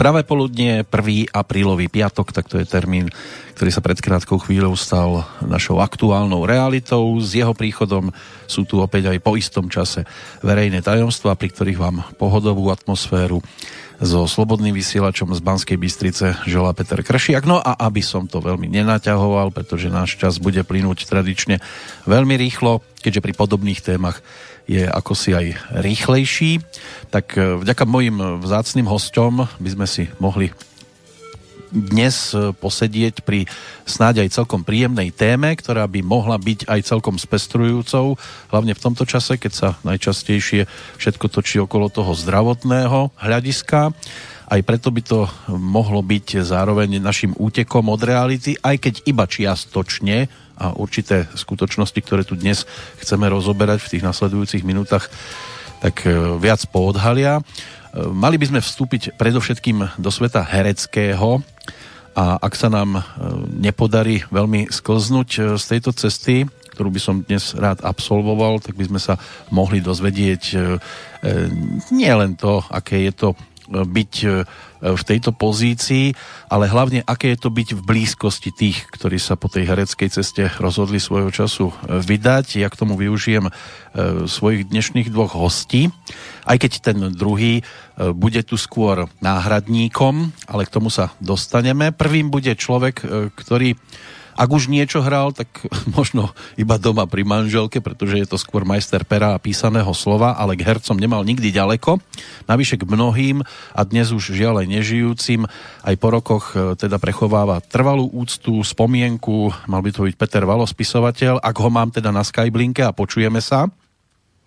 Pravé poludnie, 1. aprílový piatok, tak to je termín, ktorý sa pred krátkou chvíľou stal našou aktuálnou realitou. S jeho príchodom sú tu opäť aj po istom čase verejné tajomstvá, pri ktorých vám pohodovú atmosféru so slobodným vysielačom z Banskej Bystrice želá Peter Kršiak. No a aby som to veľmi nenaťahoval, pretože náš čas bude plynúť tradične veľmi rýchlo, keďže pri podobných témach je ako si aj rýchlejší. Tak e, vďaka mojim vzácným hostom by sme si mohli dnes e, posedieť pri snáď aj celkom príjemnej téme, ktorá by mohla byť aj celkom spestrujúcou, hlavne v tomto čase, keď sa najčastejšie všetko točí okolo toho zdravotného hľadiska. Aj preto by to mohlo byť zároveň našim útekom od reality, aj keď iba čiastočne, a určité skutočnosti, ktoré tu dnes chceme rozoberať v tých nasledujúcich minútach, tak e, viac poodhalia. E, mali by sme vstúpiť predovšetkým do sveta hereckého a ak sa nám e, nepodarí veľmi sklznúť z tejto cesty, ktorú by som dnes rád absolvoval, tak by sme sa mohli dozvedieť nie len to, aké je to byť v tejto pozícii, ale hlavne aké je to byť v blízkosti tých, ktorí sa po tej hereckej ceste rozhodli svojho času e, vydať. Ja k tomu využijem e, svojich dnešných dvoch hostí, aj keď ten druhý e, bude tu skôr náhradníkom, ale k tomu sa dostaneme. Prvým bude človek, ktorý ak už niečo hral, tak možno iba doma pri manželke, pretože je to skôr majster pera a písaného slova, ale k hercom nemal nikdy ďaleko. Navyše k mnohým a dnes už žiaľ aj nežijúcim aj po rokoch e, teda prechováva trvalú úctu, spomienku. Mal by to byť Peter Valo, spisovateľ. Ak ho mám teda na Skyblinke a počujeme sa.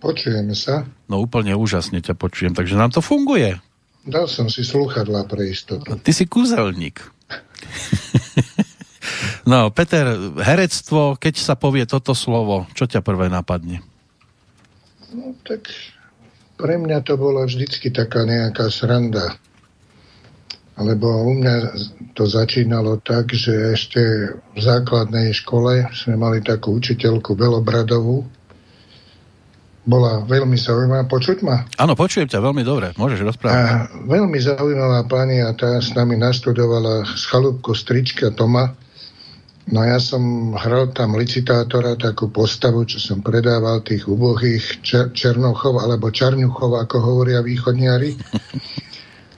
Počujeme sa. No úplne úžasne ťa počujem, takže nám to funguje. Dal som si slúchadla pre istotu. Ty si kúzelník. No, Peter, herectvo, keď sa povie toto slovo, čo ťa prvé napadne? No, tak pre mňa to bola vždycky taká nejaká sranda. Lebo u mňa to začínalo tak, že ešte v základnej škole sme mali takú učiteľku Belobradovú. Bola veľmi zaujímavá. Počuť ma? Áno, počujem ťa veľmi dobre. Môžeš rozprávať. A veľmi zaujímavá pani a tá s nami nastudovala z chalúbku strička Toma No ja som hral tam licitátora, takú postavu, čo som predával tých ubohých čer- černochov alebo čarňuchov, ako hovoria východniari.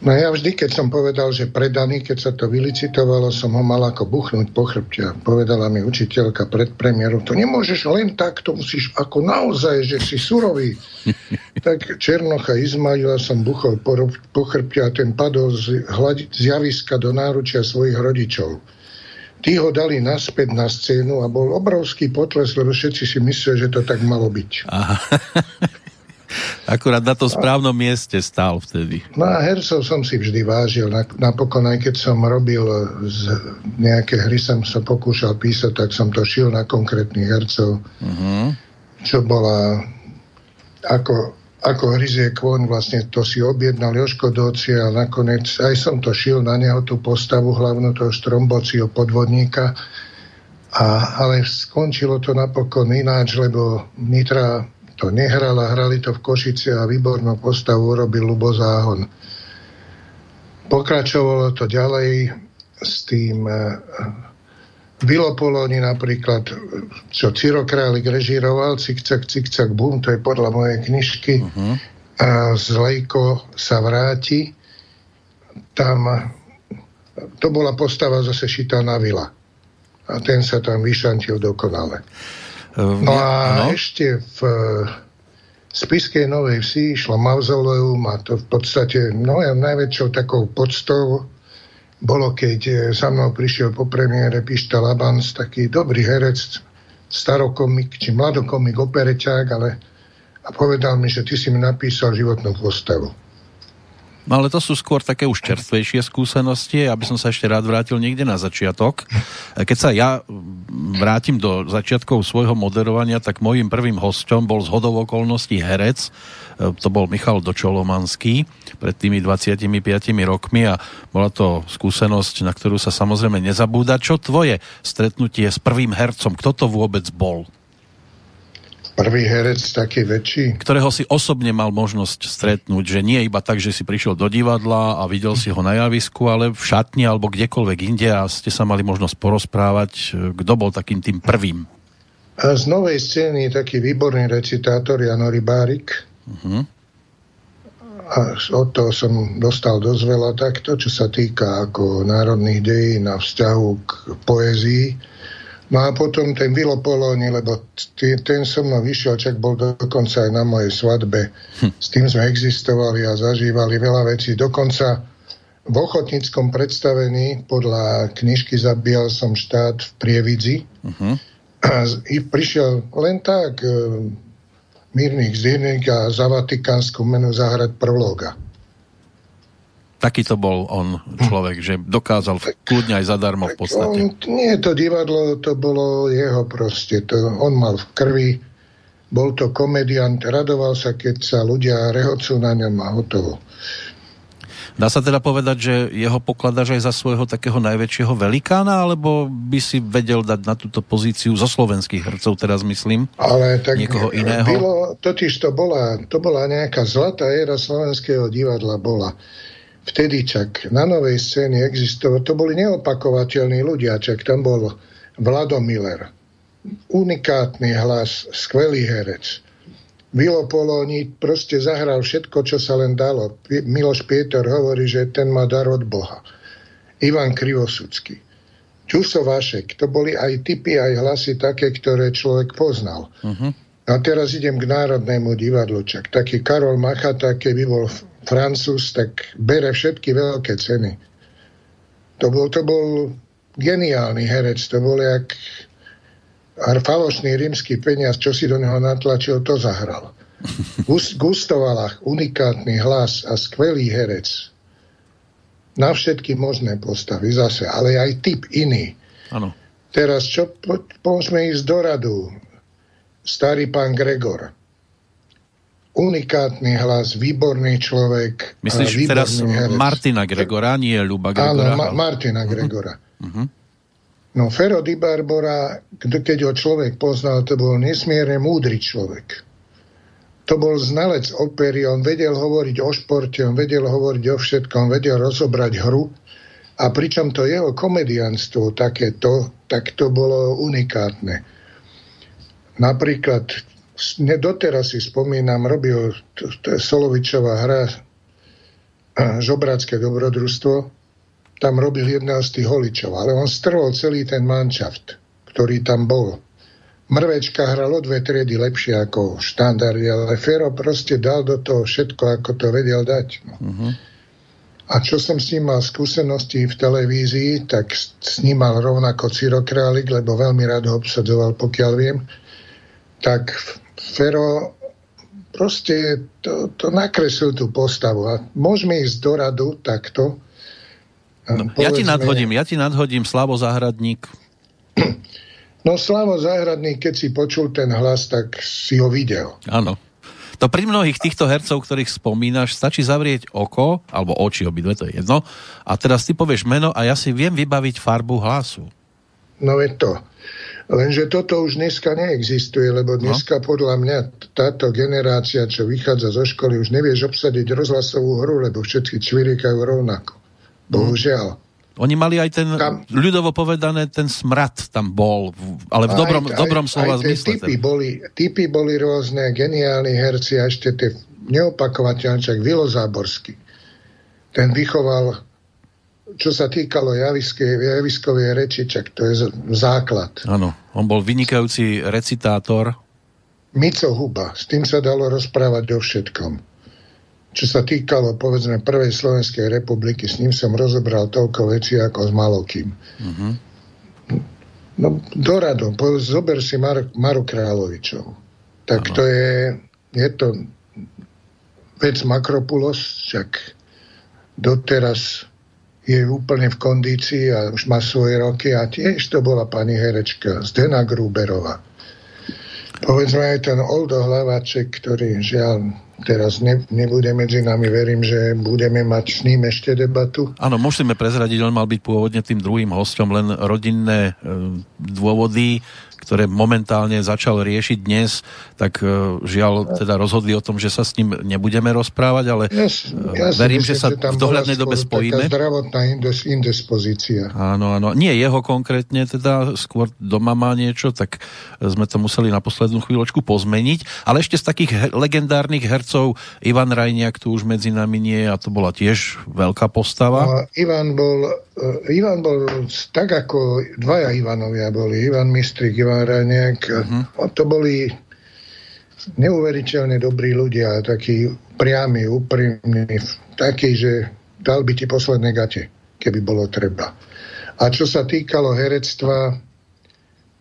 No ja vždy, keď som povedal, že predaný, keď sa to vylicitovalo, som ho mal ako buchnúť po chrbte. Povedala mi učiteľka pred premiérou, to nemôžeš len tak, to musíš ako naozaj, že si surový. tak Černocha Izmaila som buchol po, po chrbte a ten padol z, hľad, z javiska do náručia svojich rodičov. Tí ho dali naspäť na scénu a bol obrovský potles, lebo všetci si mysleli, že to tak malo byť. Aha. Akurát na tom správnom a... mieste stál vtedy. No a hercov som si vždy vážil. Napokon aj keď som robil z nejaké hry, som sa pokúšal písať, tak som to šil na konkrétnych hercov. Uh-huh. Čo bola ako ako hryzie kvoň, vlastne to si objednal Joško Doci a nakoniec aj som to šil na neho tú postavu hlavnú toho Štrombociho podvodníka. A, ale skončilo to napokon ináč, lebo Nitra to nehrala, hrali to v Košice a výbornú postavu urobil Lubo Záhon. Pokračovalo to ďalej s tým Bilopolóni napríklad, čo Ciro Králik režíroval, Cikcak, Cikcak, Bum, to je podľa mojej knižky, uh-huh. a z Lejko sa vráti. Tam to bola postava zase šitá na vila. A ten sa tam vyšantil dokonale. Uh, no a no? ešte v Spiskej Novej Vsi išlo mauzoleum a to v podstate no, najväčšou takou podstou bolo, keď e, za mnou prišiel po premiére Pišta Labans, taký dobrý herec, starokomik, či mladokomik, opereťák, ale a povedal mi, že ty si mi napísal životnú postavu. No ale to sú skôr také už čerstvejšie skúsenosti, aby som sa ešte rád vrátil niekde na začiatok. Keď sa ja vrátim do začiatkov svojho moderovania, tak môjim prvým hostom bol z hodov okolností herec, e, to bol Michal Dočolomanský pred tými 25 rokmi a bola to skúsenosť, na ktorú sa samozrejme nezabúda. Čo tvoje stretnutie s prvým hercom? Kto to vôbec bol? Prvý herec taký väčší. Ktorého si osobne mal možnosť stretnúť, že nie iba tak, že si prišiel do divadla a videl si ho na javisku, ale v šatni alebo kdekoľvek inde a ste sa mali možnosť porozprávať. Kto bol takým tým prvým? A z novej scény taký výborný recitátor Jano Rybárik. Uh-huh. A od toho som dostal dosť veľa takto, čo sa týka ako národných dejín a vzťahu k poézii No a potom ten Vilo Poloni, lebo tý, ten so mnou vyšiel, čak bol dokonca aj na mojej svadbe. Hm. S tým sme existovali a zažívali veľa vecí. Dokonca v ochotníckom predstavení podľa knižky Zabíjal som štát v Prievidzi. Uh-huh. A i prišiel len tak e, mírnych zdiernik a za Vatikánsku menu zahrať prologa taký to bol on človek, že dokázal kľudne aj zadarmo v podstate. On, nie, to divadlo, to bolo jeho proste. To, on mal v krvi, bol to komediant, radoval sa, keď sa ľudia rehocú na ňom a hotovo. Dá sa teda povedať, že jeho pokladáš aj za svojho takého najväčšieho velikána, alebo by si vedel dať na túto pozíciu zo slovenských hercov, teraz myslím, Ale tak niekoho iného? Bylo, totiž to bola, to bola nejaká zlatá éra slovenského divadla bola vtedy čak na novej scéne existovalo, to boli neopakovateľní ľudia, čak tam bol Vlado Miller, unikátny hlas, skvelý herec. Vilo Poloni proste zahral všetko, čo sa len dalo. Miloš Pieter hovorí, že ten má dar od Boha. Ivan Krivosudský. Čuso Vašek. To boli aj typy, aj hlasy také, ktoré človek poznal. Uh-huh. A teraz idem k Národnému divadlu. Čak taký Karol Machata, keby bol Francúz, tak bere všetky veľké ceny. To bol, to bol geniálny herec, to bol jak falošný rímsky peniaz, čo si do neho natlačil, to zahral. Gustovalach, unikátny hlas a skvelý herec. Na všetky možné postavy zase, ale aj typ iný. Ano. Teraz čo, po, poďme ísť do radu. Starý pán Gregor unikátny hlas, výborný človek. Myslíš výborný teraz herec. Martina Gregora, nie Luba Gregora? Áno, Ma- Martina uh-huh. Gregora. Uh-huh. No Fero Di Barbora, keď ho človek poznal, to bol nesmierne múdry človek. To bol znalec opery, on vedel hovoriť o športe, on vedel hovoriť o všetkom, vedel rozobrať hru a pričom to jeho komedianstvo takéto, tak to bolo unikátne. Napríklad doteraz si spomínam, robil, to, to je Solovičová hra, Žobrácké dobrodružstvo, tam robil jedného z tých holičov, ale on strhol celý ten manšaft, ktorý tam bol. Mrvečka hral o dve triedy lepšie ako štandardy, ale Fero proste dal do toho všetko, ako to vedel dať. No. Uh-huh. A čo som s ním mal skúsenosti v televízii, tak s ním mal rovnako Ciro Králik, lebo veľmi rád ho obsadzoval, pokiaľ viem. Tak Fero proste to, to nakreslil tú postavu. A môžeme ísť do radu takto. No, povedzme, ja ti nadhodím, ja ti nadhodím Slavo Zahradník. No Slavo Zahradník, keď si počul ten hlas, tak si ho videl. Áno. To pri mnohých týchto hercov, ktorých spomínaš, stačí zavrieť oko, alebo oči, obidve, to je jedno. A teraz ty povieš meno a ja si viem vybaviť farbu hlasu. No je to. Lenže toto už dneska neexistuje, lebo no. dneska podľa mňa táto generácia, čo vychádza zo školy, už nevieš obsadiť rozhlasovú hru, lebo všetci čvirikajú rovnako. Bohužiaľ. Oni mali aj ten, tam, ľudovo povedané, ten smrad tam bol, ale v dobrom, aj, dobrom slova aj zmysle. Typy boli, typy boli rôzne, geniálni herci a ešte tie neopakovateľné, čak Vilo Záborský. Ten vychoval čo sa týkalo javiskovej reči, čak to je základ. Áno, on bol vynikajúci recitátor. Mico Huba, s tým sa dalo rozprávať o všetkom. Čo sa týkalo, povedzme, prvej Slovenskej republiky, s ním som rozobral toľko vecí ako s Malokým. Uh-huh. No, doradom, zober si Mar- Maru Královičov. Tak ano. to je, je to vec Makropulos, však doteraz je úplne v kondícii a už má svoje roky a tiež to bola pani herečka Zdena Gruberová. Povedzme aj ten Oldo Hlavaček, ktorý žiaľ teraz ne, nebude medzi nami, verím, že budeme mať s ním ešte debatu. Áno, musíme prezradiť, on mal byť pôvodne tým druhým hostom, len rodinné e, dôvody, ktoré momentálne začal riešiť dnes, tak e, žiaľ teda rozhodli o tom, že sa s ním nebudeme rozprávať, ale ja, ja verím, myslím, že sa že v dohľadnej dobe spojíme. zdravotná indispozícia. Áno, áno. Nie jeho konkrétne, teda skôr doma má niečo, tak sme to museli na poslednú chvíľočku pozmeniť. Ale ešte z takých he- legendárnych hercov Ivan Rajniak tu už medzi nami nie a to bola tiež veľká postava. No, Ivan bol, Ivan bol tak ako dvaja Ivanovia boli, Ivan Mistrik, Ivan Rajniak. Uh-huh. To boli neuveriteľne dobrí ľudia, takí priami, úprimní, takí, že dal by ti posledné gate, keby bolo treba. A čo sa týkalo herectva,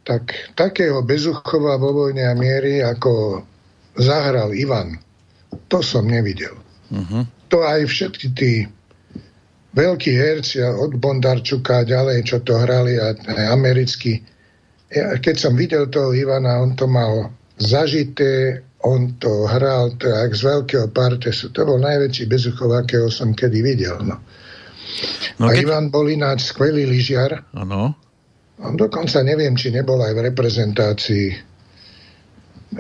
tak takého bezuchova vo vojne a miery, ako zahral Ivan, to som nevidel. Uh-huh. To aj všetky tí veľkí herci od Bondarčuka a ďalej, čo to hrali, a aj americkí. Ja, keď som videl toho Ivana, on to mal zažité, on to hral tak z veľkého partesu. To bol najväčší bezuchov, akého som kedy videl. No. No, a keď... Ivan bol ináč skvelý lyžiar. Ano. On dokonca neviem, či nebol aj v reprezentácii.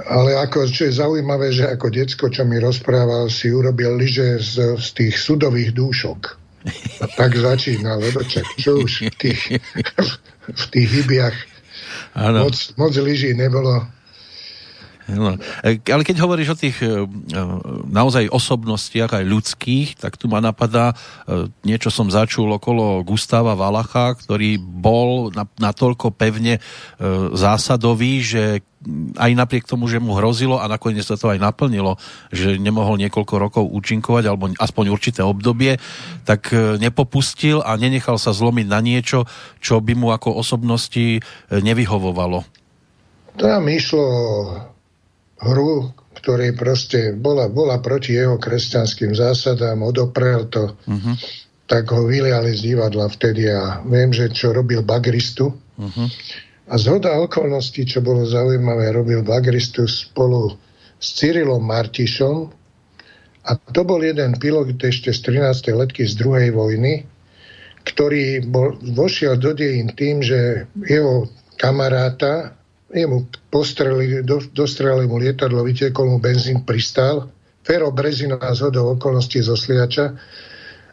Ale ako, čo je zaujímavé, že ako decko, čo mi rozprával, si urobil lyže z, z tých sudových dúšok. A tak začínal, lebo čak, čo už v tých, v tých hybiach moc, moc lyží nebolo. No. Ale keď hovoríš o tých e, e, naozaj osobnostiach aj ľudských, tak tu ma napadá, niečo som začul okolo Gustava Valacha, ktorý bol natoľko pevne zásadový, že aj napriek tomu, že mu hrozilo a nakoniec sa to aj naplnilo, že nemohol niekoľko rokov účinkovať alebo aspoň určité obdobie, tak nepopustil a nenechal sa zlomiť na niečo, čo by mu ako osobnosti nevyhovovalo. Tam išlo hru, ktorej proste bola, bola proti jeho kresťanským zásadám, odoprel to, uh-huh. tak ho vyliali z divadla vtedy a viem, že čo robil Bagristu. Uh-huh. A zhoda okolností, čo bolo zaujímavé, robil Bagristu spolu s Cyrilom Martišom a to bol jeden pilot ešte z 13. letky z druhej vojny, ktorý bol, vošiel do dejín tým, že jeho kamaráta jemu postreli, do, dostrelili mu lietadlo, vytiekol mu benzín, pristál. Fero Brezina z hodou okolností zo Sliača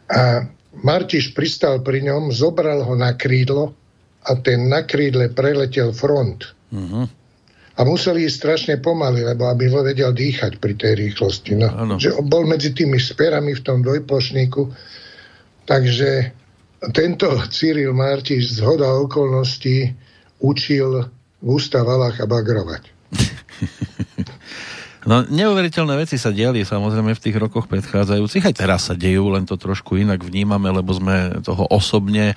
a Martiš pristal pri ňom, zobral ho na krídlo a ten na krídle preletel front. Uh-huh. A museli ísť strašne pomaly, lebo aby vedel dýchať pri tej rýchlosti. No. Že bol medzi tými sperami v tom dvojplošníku. Takže tento Cyril Martiš z hoda okolností učil Ústa Valacha bagrovať. No, neuveriteľné veci sa diali samozrejme v tých rokoch predchádzajúcich. Aj teraz sa dejú, len to trošku inak vnímame, lebo sme toho osobne e,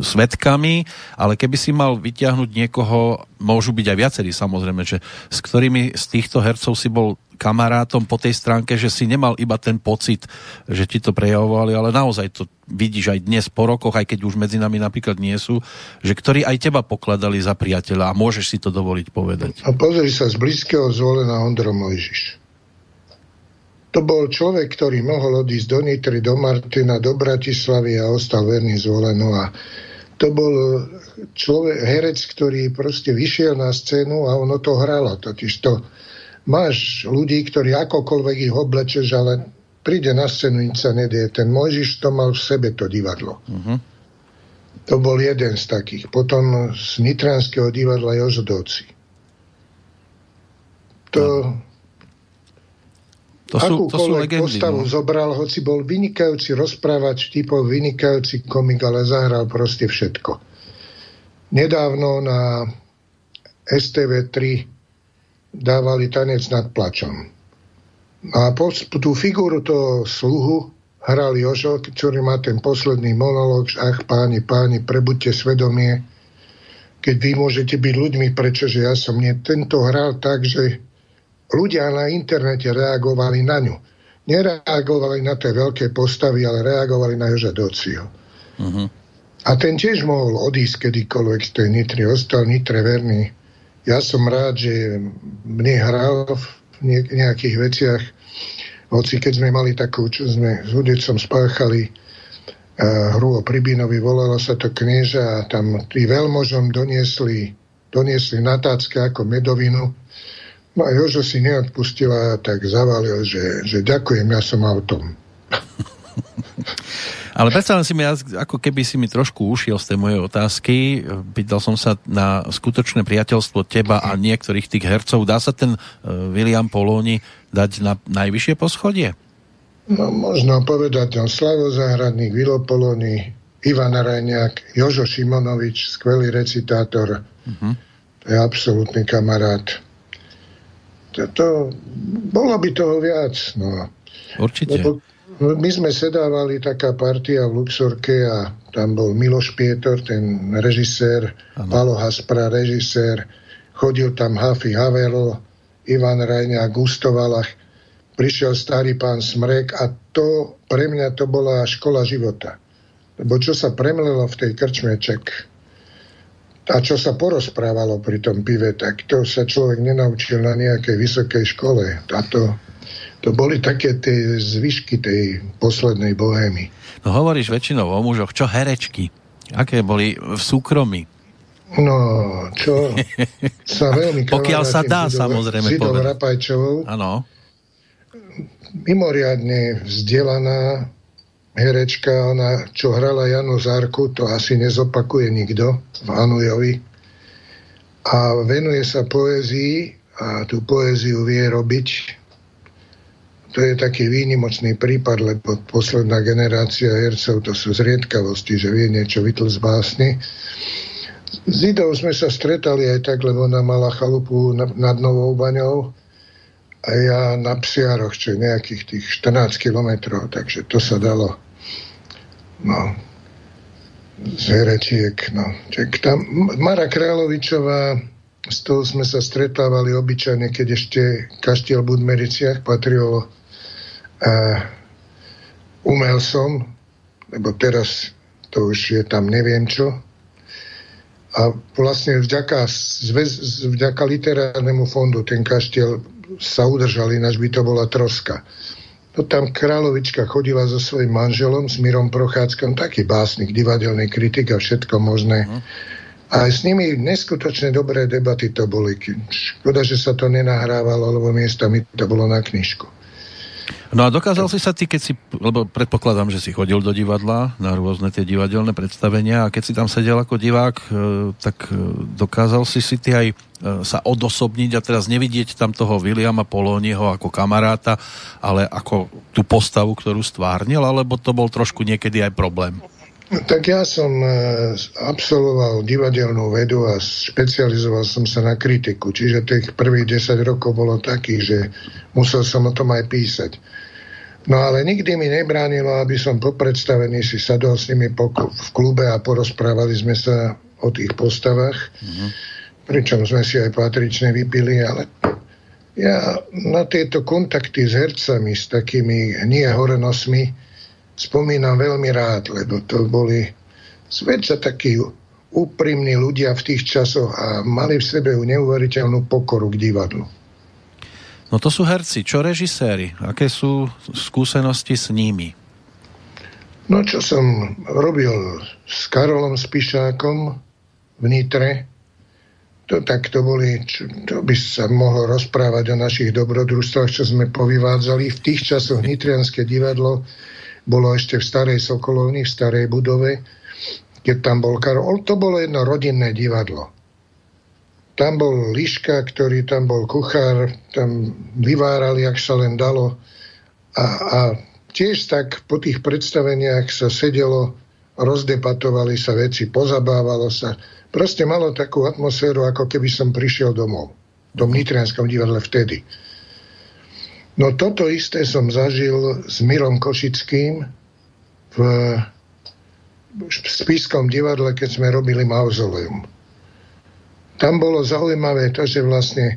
svetkami. Ale keby si mal vyťahnuť niekoho, môžu byť aj viacerí samozrejme, že s ktorými z týchto hercov si bol kamarátom po tej stránke, že si nemal iba ten pocit, že ti to prejavovali, ale naozaj to vidíš aj dnes po rokoch, aj keď už medzi nami napríklad nie sú, že ktorí aj teba pokladali za priateľa a môžeš si to dovoliť povedať. A pozri sa, z blízkeho zvolená Ondro Mojžiš. To bol človek, ktorý mohol odísť do Nitry, do Martina, do Bratislavy a ostal verný zvolenu a to bol človek, herec, ktorý proste vyšiel na scénu a ono to hralo. Totiž to, máš ľudí, ktorí akokoľvek ich oblečeš, ale príde na scénu, nič sa nedie. Ten Mojžiš to mal v sebe, to divadlo. Uh-huh. To bol jeden z takých. Potom z Nitranského divadla Jožodovci. To... To sú, to sú legendy, postavu no. zobral, hoci bol vynikajúci rozprávač, typov vynikajúci komik, ale zahral proste všetko. Nedávno na STV3 dávali tanec nad plačom. A tú figúru toho sluhu hral Jožo, ktorý má ten posledný monológ, ach páni, páni, prebuďte svedomie, keď vy môžete byť ľuďmi, prečože ja som nie. Tento hral tak, že ľudia na internete reagovali na ňu. Nereagovali na tie veľké postavy, ale reagovali na Joža Docio. Uh-huh. A ten tiež mohol odísť kedykoľvek z tej Nitry, ostal Nitre verný ja som rád, že mne hral v nejakých veciach, hoci keď sme mali takú, čo sme s Hudecom spáchali uh, hru o Pribinovi, volalo sa to Knieža a tam tí veľmožom doniesli doniesli na tácke ako medovinu. No a Jožo si neodpustila, tak zavalil, že, že ďakujem, ja som autom. Ale predsa si mi, ako keby si mi trošku ušiel z tej mojej otázky. Pýtal som sa na skutočné priateľstvo teba a niektorých tých hercov. Dá sa ten e, William Polóni dať na najvyššie poschodie? No, možno povedať, on Slavo Zahradník, Vilo Polóni, Ivan Rajňák, Jožo Šimonovič, skvelý recitátor. Uh-huh. To je absolútny kamarát. To, to, bolo by toho viac. No. Určite. Lebo my sme sedávali taká partia v Luxorke a tam bol Miloš Pietor, ten režisér, ano. Palo Haspra, režisér, chodil tam Hafi Havelo, Ivan Rajňa, Gustovalach, prišiel starý pán Smrek a to pre mňa to bola škola života. Lebo čo sa premlelo v tej krčme ček a čo sa porozprávalo pri tom pive, tak to sa človek nenaučil na nejakej vysokej škole. A to, to boli také tie zvyšky tej poslednej bohémy. No hovoríš väčšinou o mužoch. Čo herečky? Aké boli v súkromí? No, čo sa veľmi Pokiaľ sa dá, Zidov, samozrejme. Zidov Rapajčovou. Áno. Mimoriadne vzdelaná herečka, ona, čo hrala Janu Zárku, to asi nezopakuje nikto v Anujovi. A venuje sa poézii a tú poéziu vie robiť to je taký výnimočný prípad, lebo posledná generácia hercov to sú zriedkavosti, že vie niečo vytl z básny. S Idou sme sa stretali aj tak, lebo ona mala chalupu nad Novou baňou a ja na Psiaroch, čo je nejakých tých 14 kilometrov, takže to sa dalo no, z herečiek. No. Tam, Mara Královičová, z toho sme sa stretávali obyčajne, keď ešte kaštiel Budmericiach patrilo a umel som, lebo teraz to už je tam neviem čo. A vlastne vďaka, vďaka literárnemu fondu ten kaštiel sa udržal, ináč by to bola troska. No tam kráľovička chodila so svojím manželom, s Mirom Prochádzkom, taký básnik, divadelný kritik a všetko možné. Uh-huh. A s nimi neskutočne dobré debaty to boli. Škoda, že sa to nenahrávalo, lebo miestami to bolo na knižku. No a dokázal si sa ty, keď si, lebo predpokladám, že si chodil do divadla na rôzne tie divadelné predstavenia a keď si tam sedel ako divák, e, tak e, dokázal si si ty aj e, sa odosobniť a teraz nevidieť tam toho Williama Polónieho ako kamaráta, ale ako tú postavu, ktorú stvárnil, alebo to bol trošku niekedy aj problém? Tak ja som absolvoval divadelnú vedu a špecializoval som sa na kritiku, čiže tých prvých 10 rokov bolo takých, že musel som o tom aj písať. No ale nikdy mi nebránilo, aby som po predstavení si sadol s nimi po, v klube a porozprávali sme sa o tých postavách, mm-hmm. pričom sme si aj patrične vypili, ale ja na tieto kontakty s hercami, s takými nie horenosmi, spomínam veľmi rád, lebo to boli zväčša takí úprimní ľudia v tých časoch a mali v sebe neuveriteľnú pokoru k divadlu. No to sú herci. Čo režiséri? Aké sú skúsenosti s nimi? No čo som robil s Karolom Spišákom v Nitre, to tak to boli, čo, to by sa mohlo rozprávať o našich dobrodružstvách, čo sme povyvádzali. V tých časoch Nitrianské divadlo bolo ešte v starej Sokolovni, v starej budove, keď tam bol Karol. To bolo jedno rodinné divadlo. Tam bol Liška, ktorý tam bol kuchár, tam vyvárali, ak sa len dalo. A, a tiež tak po tých predstaveniach sa sedelo, rozdepatovali sa veci, pozabávalo sa. Proste malo takú atmosféru, ako keby som prišiel domov. Tom Nitrianskom divadle vtedy. No toto isté som zažil s Mirom Košickým v, Spiskom divadle, keď sme robili mauzoleum tam bolo zaujímavé to, že vlastne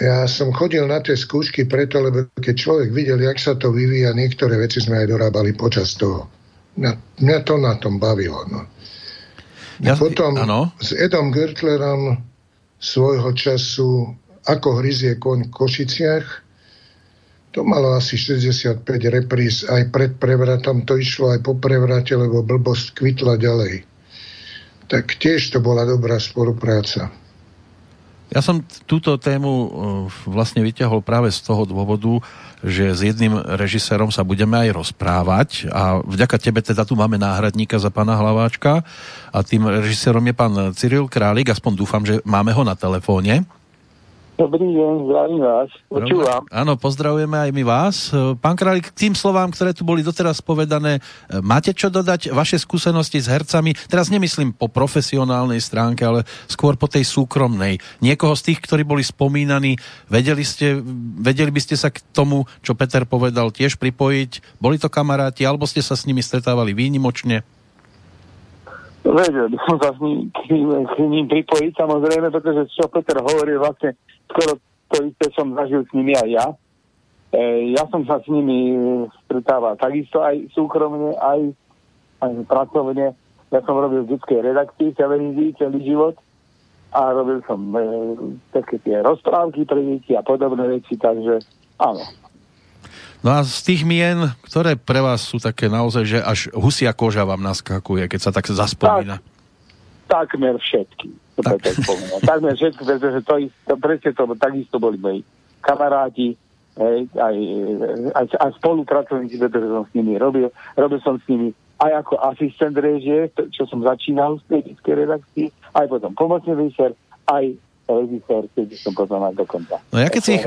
ja som chodil na tie skúšky preto, lebo keď človek videl, jak sa to vyvíja, niektoré veci sme aj dorábali počas toho. Mňa, to na tom bavilo. No. Ja, Potom ano. s Edom Gertlerom svojho času Ako hryzie koň v Košiciach, to malo asi 65 repríz, aj pred prevratom to išlo aj po prevrate, lebo blbosť kvitla ďalej tak tiež to bola dobrá spolupráca. Ja som túto tému e, vlastne vyťahol práve z toho dôvodu, že s jedným režisérom sa budeme aj rozprávať a vďaka tebe teda tu máme náhradníka za pána Hlaváčka a tým režisérom je pán Cyril Králik, aspoň dúfam, že máme ho na telefóne. Dobrý deň, zdravím vás, počúvam. Áno, pozdravujeme aj my vás. Pán Králik, k tým slovám, ktoré tu boli doteraz povedané, máte čo dodať vaše skúsenosti s hercami? Teraz nemyslím po profesionálnej stránke, ale skôr po tej súkromnej. Niekoho z tých, ktorí boli spomínaní, vedeli, ste, vedeli by ste sa k tomu, čo Peter povedal, tiež pripojiť? Boli to kamaráti, alebo ste sa s nimi stretávali výnimočne? Vedel by som sa s ním, k, ním, k ním pripojiť, samozrejme, pretože čo Peter hovorí, vlastne skoro to isté som zažil s nimi aj ja. E, ja som sa s nimi stretával takisto aj súkromne, aj, aj pracovne. Ja som robil v detskej redakcii televízii celý život a robil som e, také tie rozprávky pre deti a podobné veci, takže áno. No a z tých mien, ktoré pre vás sú také naozaj, že až husia koža vám naskakuje, keď sa tak zaspomína? Tak, takmer všetky tak. Takmer všetko, pretože to, to, presne to, takisto boli moji kamaráti, hej, aj, aj, aj spolupracovníci, pretože som s nimi robil. Robil som s nimi aj ako asistent režie, čo som začínal v tej redakcii, aj potom pomocný režisér, aj režisér, keď som potom aj dokonca. No ja keď si, ich,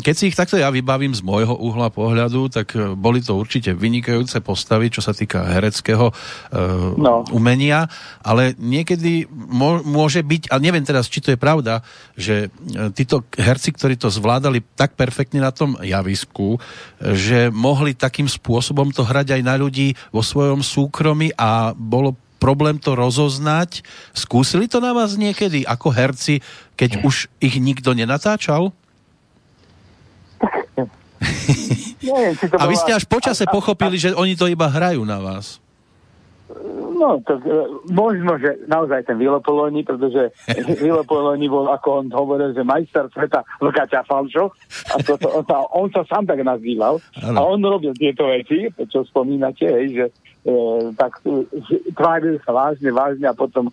keď si ich takto ja vybavím z môjho uhla pohľadu, tak e, boli to určite vynikajúce postavy, čo sa týka hereckého uh, no. umenia, ale niekedy môže byť, a neviem teraz, či to je pravda, že e, títo herci, ktorí to zvládali tak perfektne na tom javisku, že mohli takým spôsobom to hrať aj na ľudí vo svojom súkromí a bolo problém to rozoznať. Skúsili to na vás niekedy ako herci, keď už ich nikto nenatáčal? a vy ste až počase pochopili, že oni to iba hrajú na vás. No, tak e, možno, že naozaj ten Vilopoloni, pretože Vilopoloni bol, ako on hovoril, že majster sveta vlkaťa falšoch a to, to, on, sa, on sa sám tak nazýval ano. a on robil tieto veci, čo spomínate, hej, že tak e, tváril sa vážne, vážne a potom e,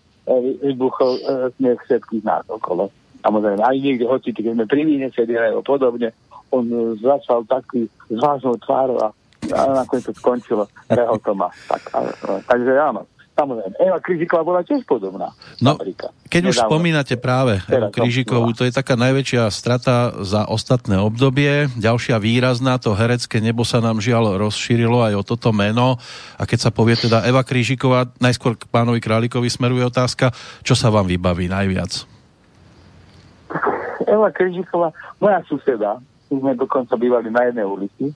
vybuchol e, smiech všetkých nás okolo. Samozrejme, aj niekde, hoci keď sme pri víne sedeli a podobne, on e, začal taký s vážnou tvárou a, a nakoniec to skončilo rehotom. Tak, a, a, takže áno, Samozrejme, Eva Križiková bola tiež podobná. No, keď už spomínate práve Evu Križikovú, to je taká najväčšia strata za ostatné obdobie. Ďalšia výrazná, to herecké nebo sa nám žiaľ rozšírilo aj o toto meno. A keď sa povie teda Eva Križiková, najskôr k pánovi Králikovi smeruje otázka, čo sa vám vybaví najviac? Eva Križiková, moja suseda, my sme dokonca bývali na jednej ulici,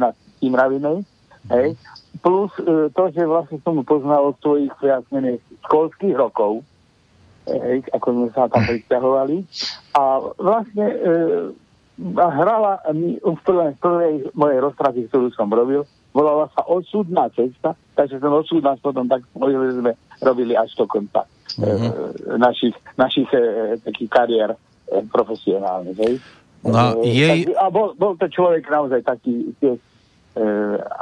na Timravinej, hej, plus e, to, že vlastne som poznal od svojich viac školských rokov, e, ako sme sa tam pristahovali. A vlastne e, a hrala mi v prvej, prvej mojej rozprávy, ktorú som robil, volala sa Osudná cesta, takže ten osud nás potom tak že sme robili až do konca mm-hmm. e, našich, našich e, takých kariér e, profesionálnych. Hej? No, e, jej... a bol, bol to človek naozaj taký tiež e,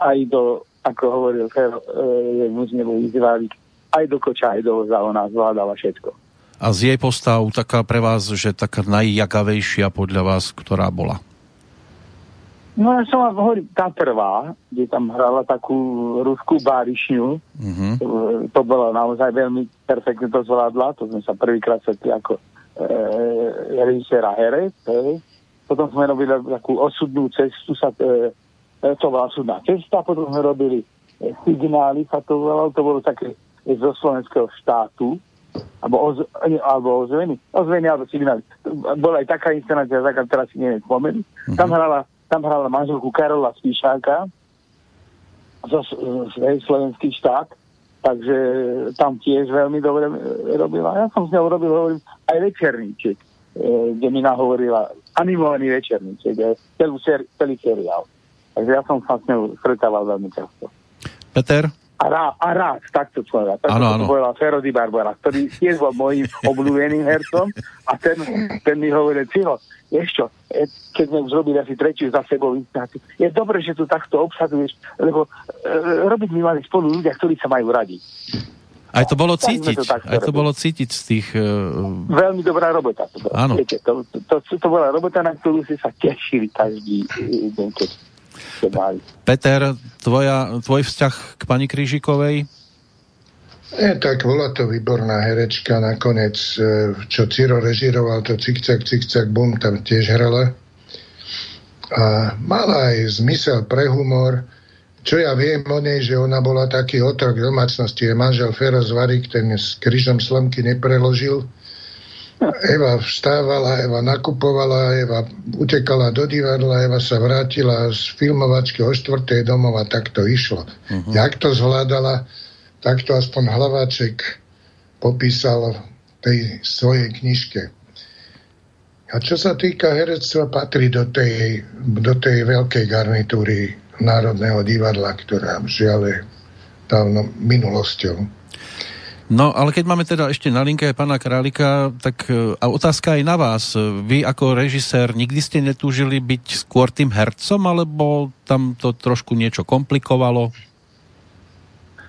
aj do ako hovoril Fer, e, Mužnevú Izraelík, aj do koča, aj do voza, ona zvládala všetko. A z jej postav taká pre vás, že taká najjakavejšia podľa vás, ktorá bola? No ja som vám hovoril, tá prvá, kde tam hrala takú ruskú bárišňu, mm-hmm. to bolo naozaj veľmi perfektne to zvládla, to sme sa prvýkrát stretli ako e, režisér a herec, potom sme robili takú osudnú cestu, sa e, to bola súdna cesta, potom sme robili e, signály, sa to volalo, to bolo také zo slovenského štátu, alebo, oz, alebo ozveny, ozveny alebo signály. Bola aj taká inscenácia, taká teraz si neviem spomenúť. Mm-hmm. Tam hrala, tam hrala manželku Karola Spíšáka zo, slovenský štát, takže tam tiež veľmi dobre e, robila. Ja som s ňou robil, hovorím, aj večerníček, e, kde mi nahovorila animovaný večerníček, celý, celý seriál. Takže ja som sa s ňou stretával veľmi často. Peter? A rád, a rád takto človek. Tak ano, to povedal Ferody Barbara, ktorý tiež bol môjim obľúbeným hercom a ten, ten mi hovoril, Ciro, vieš čo, e, keď sme už robili asi tretiu za sebou inscenáciu, je dobre, že tu takto obsaduješ, lebo e, robiť mi mali spolu ľudia, ktorí sa majú radi. Aj to bolo cítiť, to aj to bolo cítiť z tých... Uh... Veľmi dobrá robota to bola. Áno. Viete, to, to, to, to, to bola robota, na ktorú si sa tešili každý deň, keď Peter, tvoja, tvoj vzťah k pani Krížikovej? E, tak bola to výborná herečka nakoniec, e, čo Ciro režiroval, to Cikcak, Cikcak, Bum, tam tiež hrala. A mala aj zmysel pre humor. Čo ja viem o nej, že ona bola taký otrok domácnosti, je manžel Feroz Varik, ten s kryžom slomky nepreložil Eva vstávala, Eva nakupovala, Eva utekala do divadla, Eva sa vrátila z filmovačky o štvrtej domov a tak to išlo. Uh-huh. Jak to zvládala, tak to aspoň hlaváček popísal v tej svojej knižke. A čo sa týka herectva, patrí do tej, do tej veľkej garnitúry Národného divadla, ktorá žiaľ je dávno minulosťou. No, ale keď máme teda ešte na linke pána Králika, tak e, a otázka aj na vás. Vy ako režisér nikdy ste netúžili byť skôr tým hercom, alebo tam to trošku niečo komplikovalo?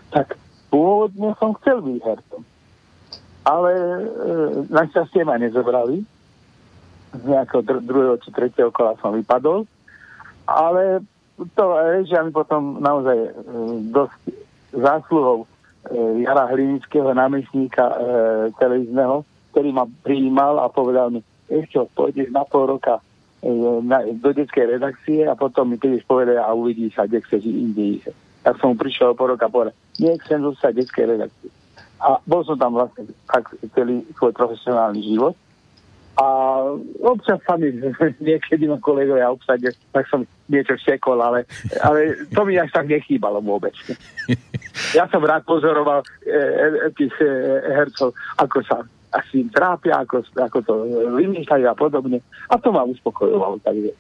Tak pôvodne som chcel byť hercom. Ale e, našťastie ma nezobrali. Z nejakého dr- druhého či tretieho kola som vypadol. Ale to režia mi potom naozaj e, dosť zásluhou E, Jara Hlinického, námestníka e, televízneho, ktorý ma prijímal a povedal mi, ešte pôjdeš na pol roka e, na, do detskej redakcie a potom mi prídeš povedať a uvidíš sa, kde chceš inde. Tak som prišiel po roka a povedal, nie chcem zostať detskej redakcii. A bol som tam vlastne tak celý svoj profesionálny život. A občas sa mi niekedy ma kolegovia obsade, tak som niečo štekol, ale, ale to mi až tak nechýbalo vôbec. Ja som rád pozoroval e, e, tých e, hercov, ako sa asi im trápia, ako, ako to vymýšľajú a podobne. A to ma uspokojovalo. Takže.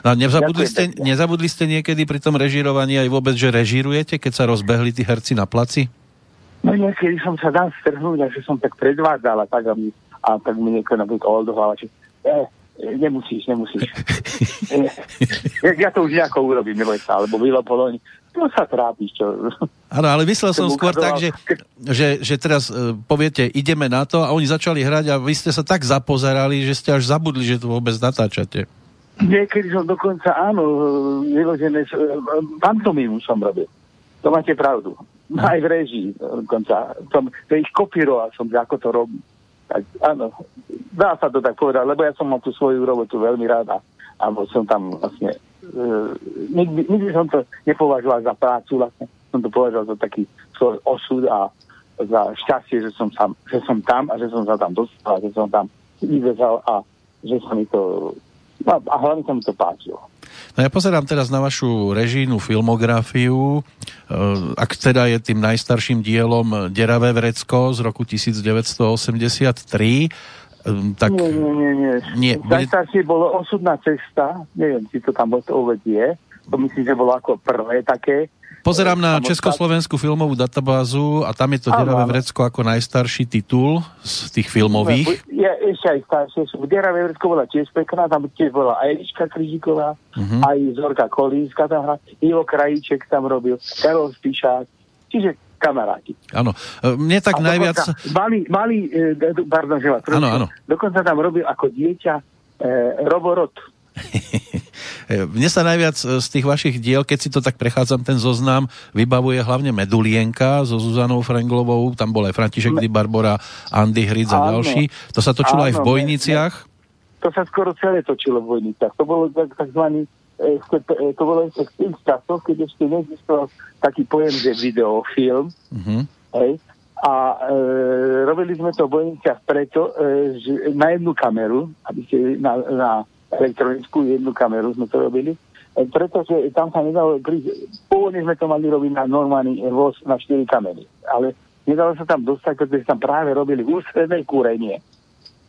No, nezabudli, ste, nezabudli ste niekedy pri tom režirovaní aj vôbec, že režirujete, keď sa rozbehli tí herci na placi? No niekedy som sa dal strhnúť že som tak predvádzal a tak a, mi, a tak mi niekto napríklad oldoval, že eh, nemusíš, nemusíš. ja, ja to už nejako urobím, neboj sa, alebo Vilo Poloni. To sa trápiš, čo... Áno, ale myslel som skôr tak, že, že, že teraz uh, poviete, ideme na to a oni začali hrať a vy ste sa tak zapozerali, že ste až zabudli, že to vôbec natáčate. Niekedy som dokonca, áno, vyložené, pantomimu som robil. To máte pravdu. Aj v režii dokonca. Som, to ich kopíroval som, ako to robí. Tak áno, dá sa to tak povedať, lebo ja som mal tú svoju robotu veľmi rád a, a som tam vlastne uh, nikdy, nikdy som to nepovažoval za prácu, vlastne som to považoval za taký svoj osud a za šťastie, že som, sam, že som tam a že som sa tam dostal, že som tam vyvezal a že sa mi to a hlavne sa mi to páčilo. No ja pozerám teraz na vašu režijnú filmografiu. E, ak teda je tým najstarším dielom Deravé vrecko z roku 1983, Um, tak... Nie, nie, nie. nie. nie Najstaršie bude... bolo Osudná cesta, neviem, či to tam to uvedie, to myslím, že bolo ako prvé také. Pozerám na Československú filmovú databázu a tam je to Deravé vrecko ako najstarší titul z tých filmových. Je ešte aj staršie sú. Deravé vrecko bola tiež pekná, tam tiež bola aj Eliška Križiková, uh-huh. aj Zorka Kolínska tam hra, Ivo Krajíček tam robil, Karol Spišák. Čiže kamaráti. Áno. E, mne tak a najviac... Malý, malý, e, pardon, že vás áno, áno. Dokonca tam robil ako dieťa e, Roborot. Mne sa najviac e, z tých vašich diel, keď si to tak prechádzam, ten zoznam, vybavuje hlavne Medulienka so Zuzanou Frenglovou, tam bol aj František. Di Barbora, Andy Hric a ďalší. To sa točilo áno, aj v Bojniciach? To sa skoro celé točilo v Bojniciach. To bolo takzvaný ešte, to bolo ešte v tých časoch, keď ešte neexistoval taký pojem, že videofilm. Mm-hmm. Hej? A e, robili sme to v Bojniciach preto, e, že na jednu kameru, aby ste na, na elektronickú jednu kameru sme to robili, e, pretože tam sa nedalo prísť, pôvodne sme to mali robiť na normálny voz na 4 kamery, ale nedalo sa tam dostať, pretože tam práve robili ústredné kúrenie.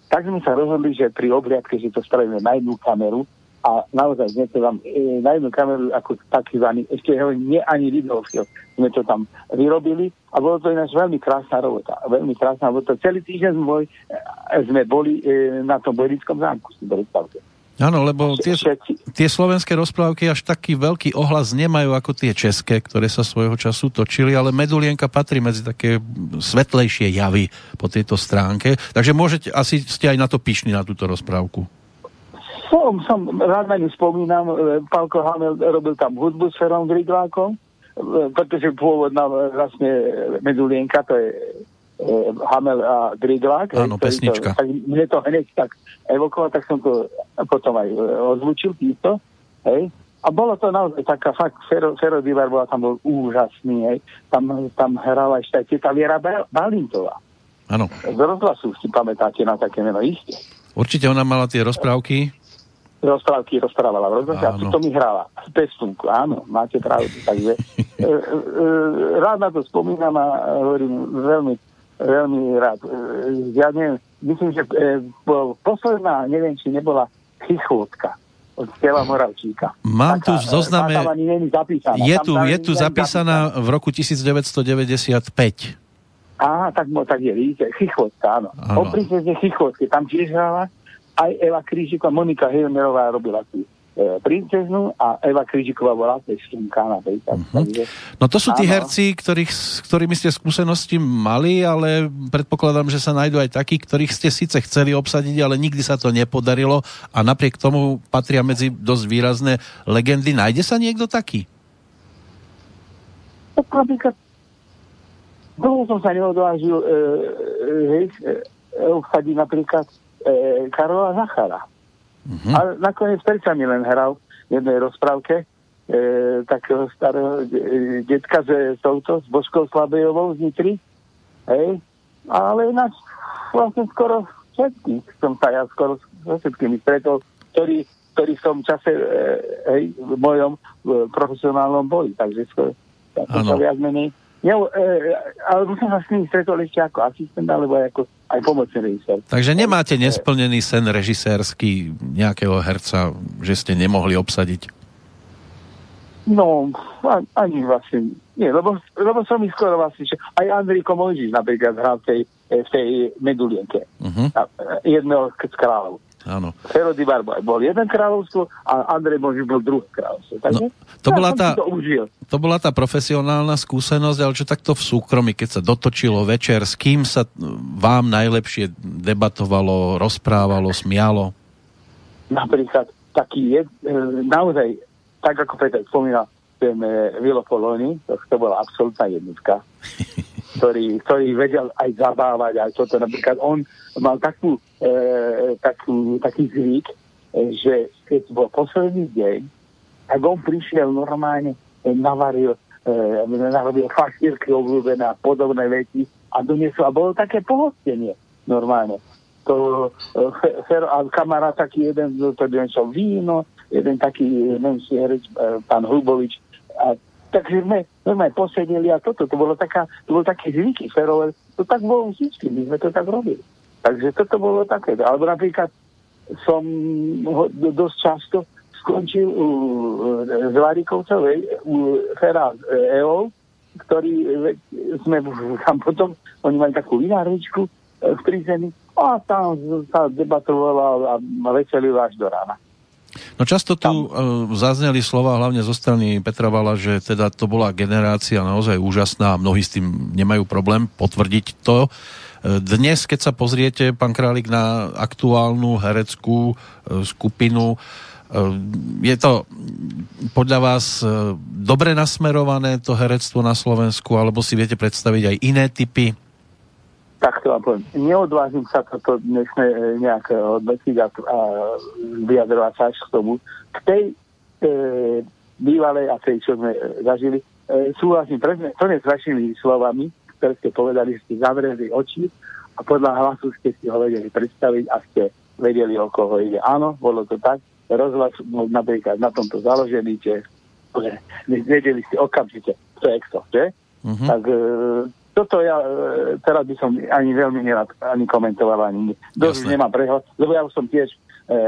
Tak sme sa rozhodli, že pri obliadke, že to spravíme na jednu kameru, a naozaj sme to tam e, na jednu kameru ako takzvaný, ešte nie ani videofilm, sme to tam vyrobili a bolo to ináč veľmi krásna robota. Veľmi krásna robota. Celý týždeň sme, boli, e, sme boli e, na tom Bojnickom zámku, si predstavte. Áno, lebo tie, tie slovenské rozprávky až taký veľký ohlas nemajú ako tie české, ktoré sa svojho času točili, ale Medulienka patrí medzi také svetlejšie javy po tejto stránke. Takže môžete, asi ste aj na to pyšní, na túto rozprávku. Som, som rád na ňu spomínam, e, Pálko Hamel robil tam hudbu s Ferom Griglákom, e, pretože pôvodná vlastne Medulienka, to je Hamel a Griglák. Áno, pesnička. To, tak mne to hneď tak evokovať, tak som to potom aj e, ozvučil týmto. Hej. A bolo to naozaj taká fakt, Fero, Fero Divar bola tam bol úžasný, hej. Tam, tam hrala ešte aj teta Viera Balintová. Áno. Z rozhlasu si pamätáte na také meno, isté. Určite ona mala tie rozprávky. Rozprávky rozprávala v rozhlase a to mi hrala. Pestunku, áno, máte pravdu. Takže e, e, rád na to spomínam a hovorím veľmi veľmi rád. E, ja neviem, myslím, že e, posledná, neviem, či nebola chichútka od Stela Moravčíka. Mám Taká, tu v zozname... Je tu, je tu zapísaná v roku 1995. Á, tak, tak je, vidíte, chichvotka, áno. áno. O princezne tam tiež hrala aj Eva Krížiková, Monika Hilmerová robila tú E, princeznu a Eva Križiková bola napríklad. Uh-huh. Takže, no to sú tí áno. herci, ktorých, s ktorými ste skúsenosti mali, ale predpokladám, že sa nájdú aj takí, ktorých ste síce chceli obsadiť, ale nikdy sa to nepodarilo a napriek tomu patria medzi dosť výrazné legendy. Nájde sa niekto taký? Tak napríklad dlho som sa neodvážil e, e, e, obsadiť napríklad e, Karola Zachara. Uh-huh. A nakoniec predsa mi len hral v jednej rozprávke e, takého starého e, detka s touto, s Božkou Slabejovou z Nitry. Hej. Ale ináč vlastne skoro všetkých som sa ja skoro so všetkými stretol, ktorí, ktorí v čase e, hej, v mojom v profesionálnom boji. Takže skoro ja som sa viac menej ja, e, ale som sa s ním stretol ešte ako asistent, alebo ako aj pomocný režisér. Takže nemáte nesplnený sen režisérsky nejakého herca, že ste nemohli obsadiť? No, ani vlastne nie, lebo, lebo som ich skoro vlastne, že aj Andrej Komojžiš napríklad hral v tej, v tej medulienke. Uh-huh. Jedného z kráľov. Áno. Herody Barba bol jeden kráľovstvo a Andrej Boži bol druhé kráľovstvo. Takže no, to, bola tá, to, to bola tá profesionálna skúsenosť, ale čo takto v súkromí, keď sa dotočilo večer, s kým sa vám najlepšie debatovalo, rozprávalo, smialo? Napríklad taký je, naozaj, tak ako Peter spomínal, ten Vilo Poloni, to, to bola absolútna jednotka. ktorý, ktorý vedel aj zabávať, aj toto. Napríklad on mal takú, e, takú, taký zvyk, e, že keď bol posledný deň, tak on prišiel normálne, e, navaril, e, narobil faštírky obľúbené a podobné veci a doniesol. A bolo také pohostenie normálne. To, e, a kamarát taký jeden, to doniesol víno, jeden taký menší herec, e, pán Hrubovič, a Takže sme, sme posedeli a toto, to bolo, taká, to bolo také zvyky ferové, to tak bolo vždy, my sme to tak robili. Takže toto bolo také. Alebo napríklad som ho dosť často skončil u, z Varikovcovej, u Fera EO, ktorý sme tam potom, oni mali takú vinárničku v Trizeni a tam sa debatovala a veselila až do rána. No často tu Tam. E, zazneli slova hlavne zo strany Petra Vala, že teda to bola generácia naozaj úžasná a mnohí s tým nemajú problém potvrdiť to. E, dnes, keď sa pozriete, pán Králik, na aktuálnu hereckú e, skupinu, je to podľa vás dobre nasmerované to herectvo na Slovensku, alebo si viete predstaviť aj iné typy tak to vám poviem, neodvážim sa toto dnešné e, nejak odmetiť a, a vyjadrovať sa až k tomu. K tej e, bývalej a tej, čo sme e, zažili, e, súhlasím plne s slovami, ktoré ste povedali, že ste zavreli oči a podľa hlasu ste si ho vedeli predstaviť a ste vedeli, o koho ide. Áno, bolo to tak. Rozhlas bol napríklad na tomto založený, že vedeli ste okamžite, kto je kto, že? Uh-huh. Tak e, toto ja e, teraz by som ani veľmi nerad ani komentoval, ani dosť nemám prehľad, lebo ja už som tiež e, e,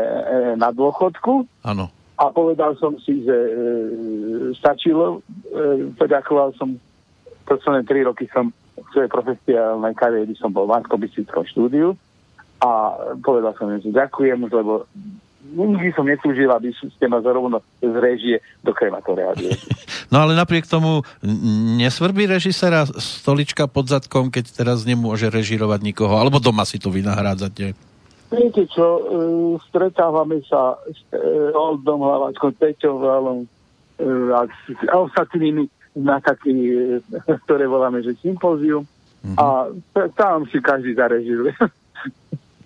na dôchodku. Áno. A povedal som si, že e, stačilo, e, poďakoval som, posledné tri roky som v svojej profesionálnej kariéry som bol v bansko štúdiu a povedal som, že ďakujem, lebo nikdy som netúžil, aby ste ma zrovna z režie do krematória No ale napriek tomu nesvrbí režisera stolička pod zadkom, keď teraz nemôže režirovať nikoho, alebo doma si to vynahrádzate? Viete čo, uh, stretávame sa s uh, Oldom Hlavačkom, Peťom Valom uh, a, ostatnými na taký, ktoré voláme, že sympózium. Mm-hmm. A tam si každý zarežiruje.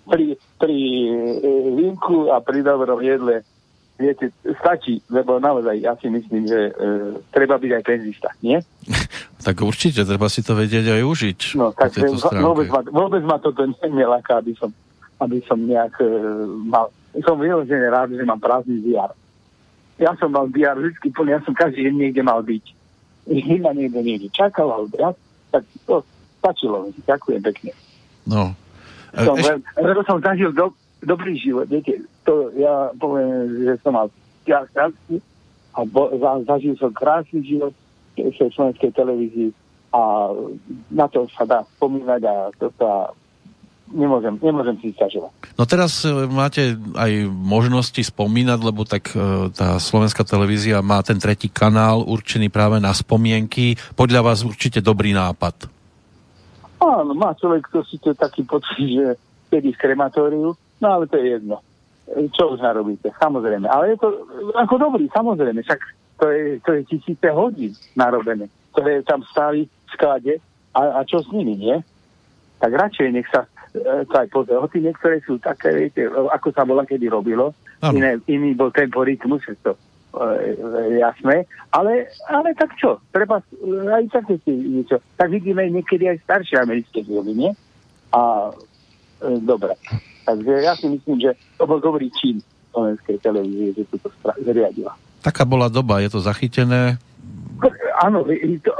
pri, pri e, vínku a pri dobrom jedle viete, stačí, lebo naozaj ja si myslím, že e, treba byť aj penzista, nie? tak určite, treba si to vedieť aj užiť. No, tak vôbec ma, vôbec ma toto nelaká, aby som, aby som nejak e, mal, som vyložený rád, že mám prázdny diar. Ja som mal diar vždy plný, ja som každý deň niekde mal byť. Iba niekde niekde čakal, alebo ja, tak to stačilo. Ďakujem pekne. No, som, Eš... lebo som zažil do, dobrý život. Viete, to ja poviem, že som mal krásny a bo, za, zažil som krásny život v slovenskej televízii a na to sa dá spomínať a to sa nemôžem, nemôžem si stažovať. No teraz e, máte aj možnosti spomínať, lebo tak e, tá slovenská televízia má ten tretí kanál určený práve na spomienky. Podľa vás určite dobrý nápad. Áno, má človek to to taký pocit, že kedy v krematóriu, no ale to je jedno. Čo už narobíte, samozrejme. Ale je to ako dobrý, samozrejme, však to je, to je tisíce hodín narobené, ktoré tam stáli v sklade a, a čo s nimi, nie? Tak radšej nech sa e, to aj pozrie. Hoci niektoré sú také, viete, ako sa bola kedy robilo, iné, iný bol temporitmus, to e, jasné, ale, ale tak čo, treba aj také si niečo. Tak vidíme niekedy aj staršie americké filmy, nie? A e, dobre. Takže ja si myslím, že to bol dobrý čin slovenskej televízie, že to zriadila. Taká bola doba, je to zachytené? Áno,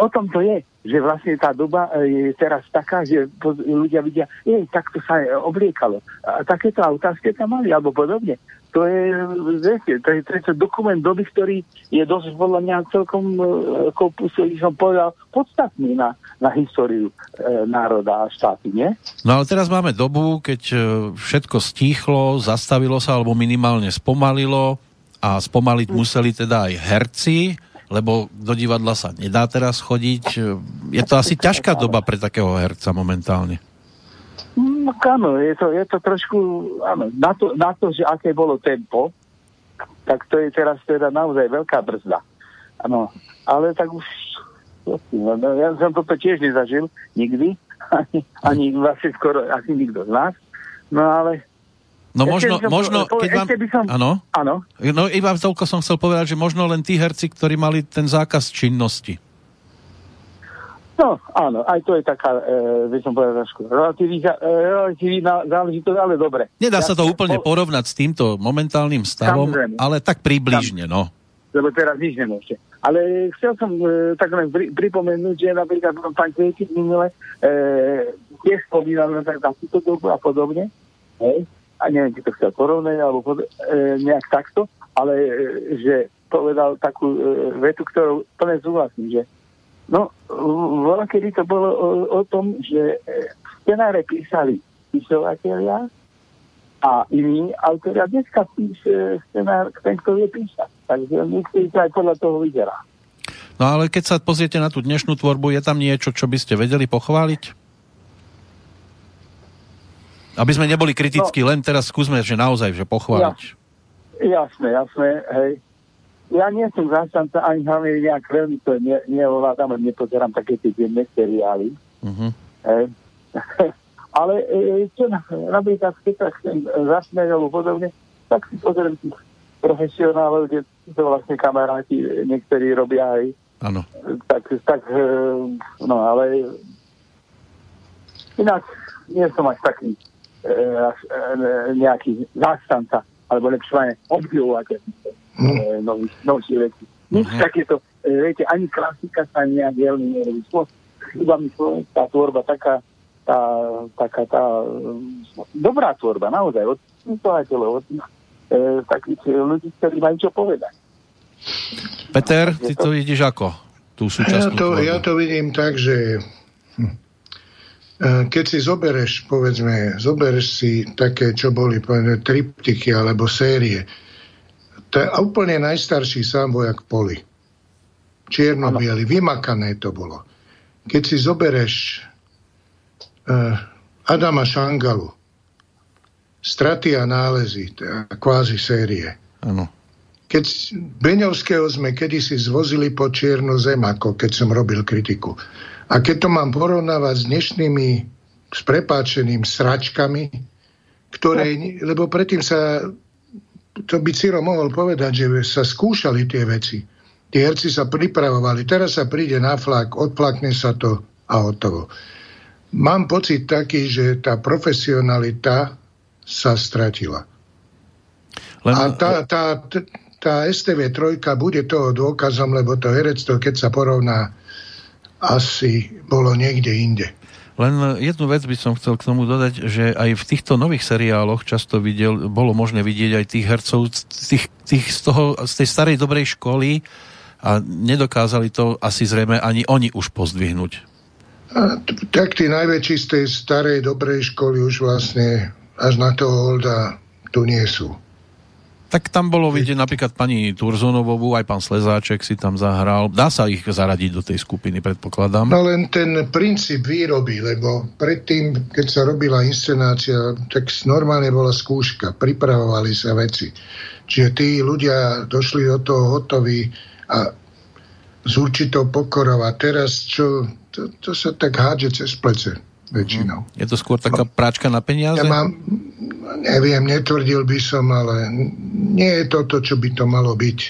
o tom to je, že vlastne tá doba e, je teraz taká, že ľudia vidia, je, takto sa obliekalo. A takéto autá ste tam mali, alebo podobne to je, viete, to je, to je dokument doby, ktorý je dosť podľa mňa celkom, e, ako som povedal, podstatný na, na históriu e, národa a štáty, nie? No ale teraz máme dobu, keď e, všetko stíchlo, zastavilo sa alebo minimálne spomalilo a spomaliť museli teda aj herci, lebo do divadla sa nedá teraz chodiť. Je to asi ťažká doba pre takého herca momentálne. No áno, je to, je to trošku, áno, na to, na to, že aké bolo tempo, tak to je teraz teda naozaj veľká brzda. Áno, ale tak už, no, no, ja som toto tiež nezažil nikdy, ani, ani vlastne skoro asi nikto z nás, no ale No možno, som, možno keď vám... Som, áno? Áno. No iba toľko som chcel povedať, že možno len tí herci, ktorí mali ten zákaz činnosti. No, áno, aj to je taká, e, by som povedal, trošku relativná, e, záležitosť, ale dobre. Nedá ja sa to úplne po... porovnať s týmto momentálnym stavom, Samozrejme. ale tak približne, no. Lebo teraz nič nemôžete. Ale chcel som e, tak len pri, pripomenúť, že napríklad pán Kvejtík minule e, tiež spomínal na tak takúto dobu a podobne. Hej? A neviem, či to chcel porovnať, alebo pod, e, nejak takto, ale e, že povedal takú e, vetu, ktorú plne súhlasím, že No, voľa kedy to bolo o, o tom, že e, scenáre písali písovateľia a iní autoria dneska píše scenár ten, kto je písať. Takže niekedy to aj podľa toho vyzerá. No ale keď sa pozriete na tú dnešnú tvorbu, je tam niečo, čo by ste vedeli pochváliť? Aby sme neboli kritickí, no, len teraz skúsme, že naozaj, že pochváliť. Ja, jasné, jasné, hej ja nie som zástanca ani hlavne nejak veľmi to ne, neovládam, nepozerám také tie denné seriály. Uh-huh. E, ale e, čo napríklad, keď sa chcem zasmiať alebo podobne, tak si pozriem tých profesionálov, kde to vlastne kamaráti niektorí robia aj. Áno. Tak, tak, e, no ale inak nie som až taký e, až, e, nejaký zástanca, alebo lepšie obdivovateľ mm. nových, nových vecí. Nič mm-hmm. takéto, e, viete, ani klasika sa nejak veľmi nerobí. Chyba mi slovenská tvorba taká, tá, taká tá dobrá tvorba, naozaj, od spisovateľov, od e, takých ľudí, ktorí majú čo povedať. Peter, ty to vidíš ako? Tú ja to, ja to vidím tak, že hm, keď si zobereš, povedzme, zobereš si také, čo boli povedzme, triptiky alebo série, to je úplne najstarší sám vojak poli. čierno vymakané to bolo. Keď si zobereš uh, Adama Šangalu, Straty a nálezy, je kvázi série. Ano. Keď Beňovského sme kedysi zvozili po Čiernu zem, ako keď som robil kritiku. A keď to mám porovnávať s dnešnými, s prepáčeným sračkami, ktoré, lebo predtým sa, to by Ciro mohol povedať, že sa skúšali tie veci. Tí herci sa pripravovali, teraz sa príde na flak, odplakne sa to a hotovo. Mám pocit taký, že tá profesionalita sa stratila. Len... A tá, tá, tá STV 3 bude toho dôkazom, lebo to herectvo, keď sa porovná asi bolo niekde inde. Len jednu vec by som chcel k tomu dodať, že aj v týchto nových seriáloch často videl, bolo možné vidieť aj tých hercov tých, tých z, toho, z tej starej dobrej školy a nedokázali to asi zrejme ani oni už pozdvihnúť. A, tak tí najväčší z tej starej dobrej školy už vlastne až na toho Olda tu nie sú. Tak tam bolo vidieť napríklad pani Turzonovovú, aj pán Slezáček si tam zahral. Dá sa ich zaradiť do tej skupiny, predpokladám. No len ten princíp výroby, lebo predtým, keď sa robila inscenácia, tak normálne bola skúška, pripravovali sa veci. Čiže tí ľudia došli do toho hotoví a s určitou pokorou. A teraz čo, to, to sa tak hádže cez plece väčšinou. Je to skôr taká práčka na peniaze? Ja mám, neviem, netvrdil by som, ale nie je to to, čo by to malo byť.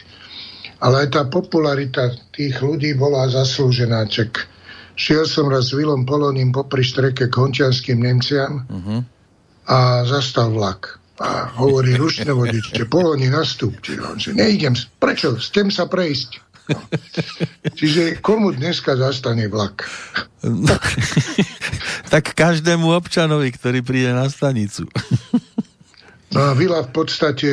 Ale aj tá popularita tých ľudí bola zaslúžená. Čak šiel som raz s Vilom Poloním popri štreke k hončianským Nemciam uh-huh. a zastal vlak. A hovorí rušne vodič, že Poloni nastúpte. On že neidem, prečo? Chcem sa prejsť. No. Čiže komu dneska zastane vlak? No, tak každému občanovi, ktorý príde na stanicu. no a Vila v podstate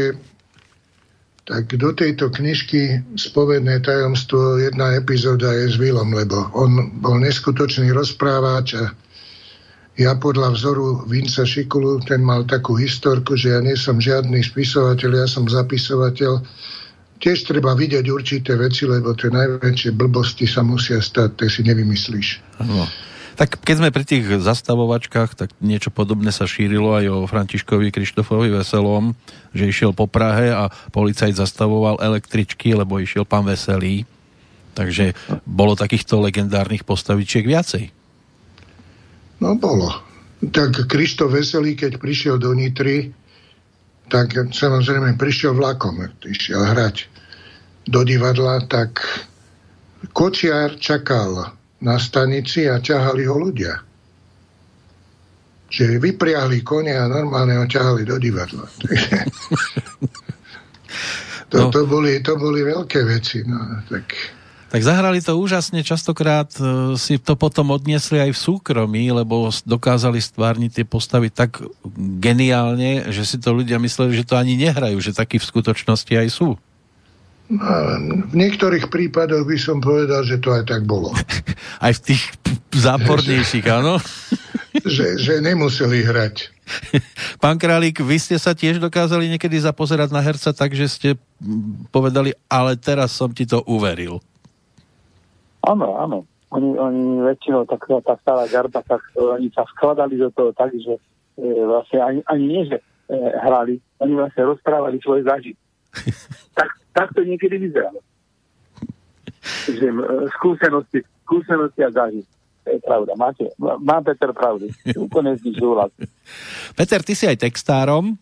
tak do tejto knižky Spovedné tajomstvo jedna epizóda je s Vilom, lebo on bol neskutočný rozprávač a ja podľa vzoru Vinca Šikulu, ten mal takú historku, že ja nie som žiadny spisovateľ, ja som zapisovateľ tiež treba vidieť určité veci, lebo tie najväčšie blbosti sa musia stať, to si nevymyslíš. No. Tak keď sme pri tých zastavovačkách, tak niečo podobné sa šírilo aj o Františkovi Krištofovi Veselom, že išiel po Prahe a policajt zastavoval električky, lebo išiel pán Veselý. Takže bolo takýchto legendárnych postavičiek viacej. No bolo. Tak Krištof Veselý, keď prišiel do Nitry, tak samozrejme prišiel vlakom, išiel hrať do divadla, tak Kočiar čakal na stanici a ťahali ho ľudia. Čiže vypriahli kone a normálne ho ťahali do divadla. to, no. to, boli, to boli veľké veci. No, tak... Tak zahrali to úžasne, častokrát e, si to potom odniesli aj v súkromí, lebo dokázali stvárniť tie postavy tak geniálne, že si to ľudia mysleli, že to ani nehrajú, že takí v skutočnosti aj sú. V niektorých prípadoch by som povedal, že to aj tak bolo. aj v tých zápornejších, áno? že, že nemuseli hrať. Pán Králik, vy ste sa tiež dokázali niekedy zapozerať na herca tak, že ste povedali, ale teraz som ti to uveril. Áno, áno. Oni, oni väčšinou, tak, tá stará garda, tak oni sa skladali do toho tak, že e, vlastne ani, ani nie, že e, hrali, oni vlastne rozprávali svoje zážitky. tak, tak to niekedy vyzeralo. Že, e, skúsenosti, skúsenosti a zážitky. Je pravda. Máte, má Peter pravdy. Úplne súhlasím. Peter, ty si aj textárom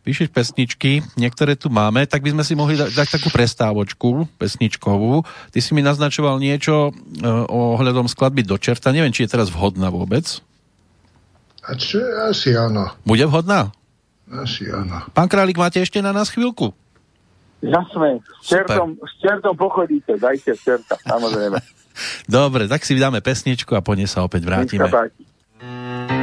píšeš pesničky, niektoré tu máme, tak by sme si mohli da- dať takú prestávočku pesničkovú. Ty si mi naznačoval niečo e, ohľadom skladby do čerta. Neviem, či je teraz vhodná vôbec. A čo? Asi áno. Bude vhodná? Asi áno. Pán Králik, máte ešte na nás chvíľku? Jasné. S čertom, s čertom pochodíte. Dajte čerta, samozrejme. Dobre, tak si vydáme pesničku a po nej sa opäť vrátime. matky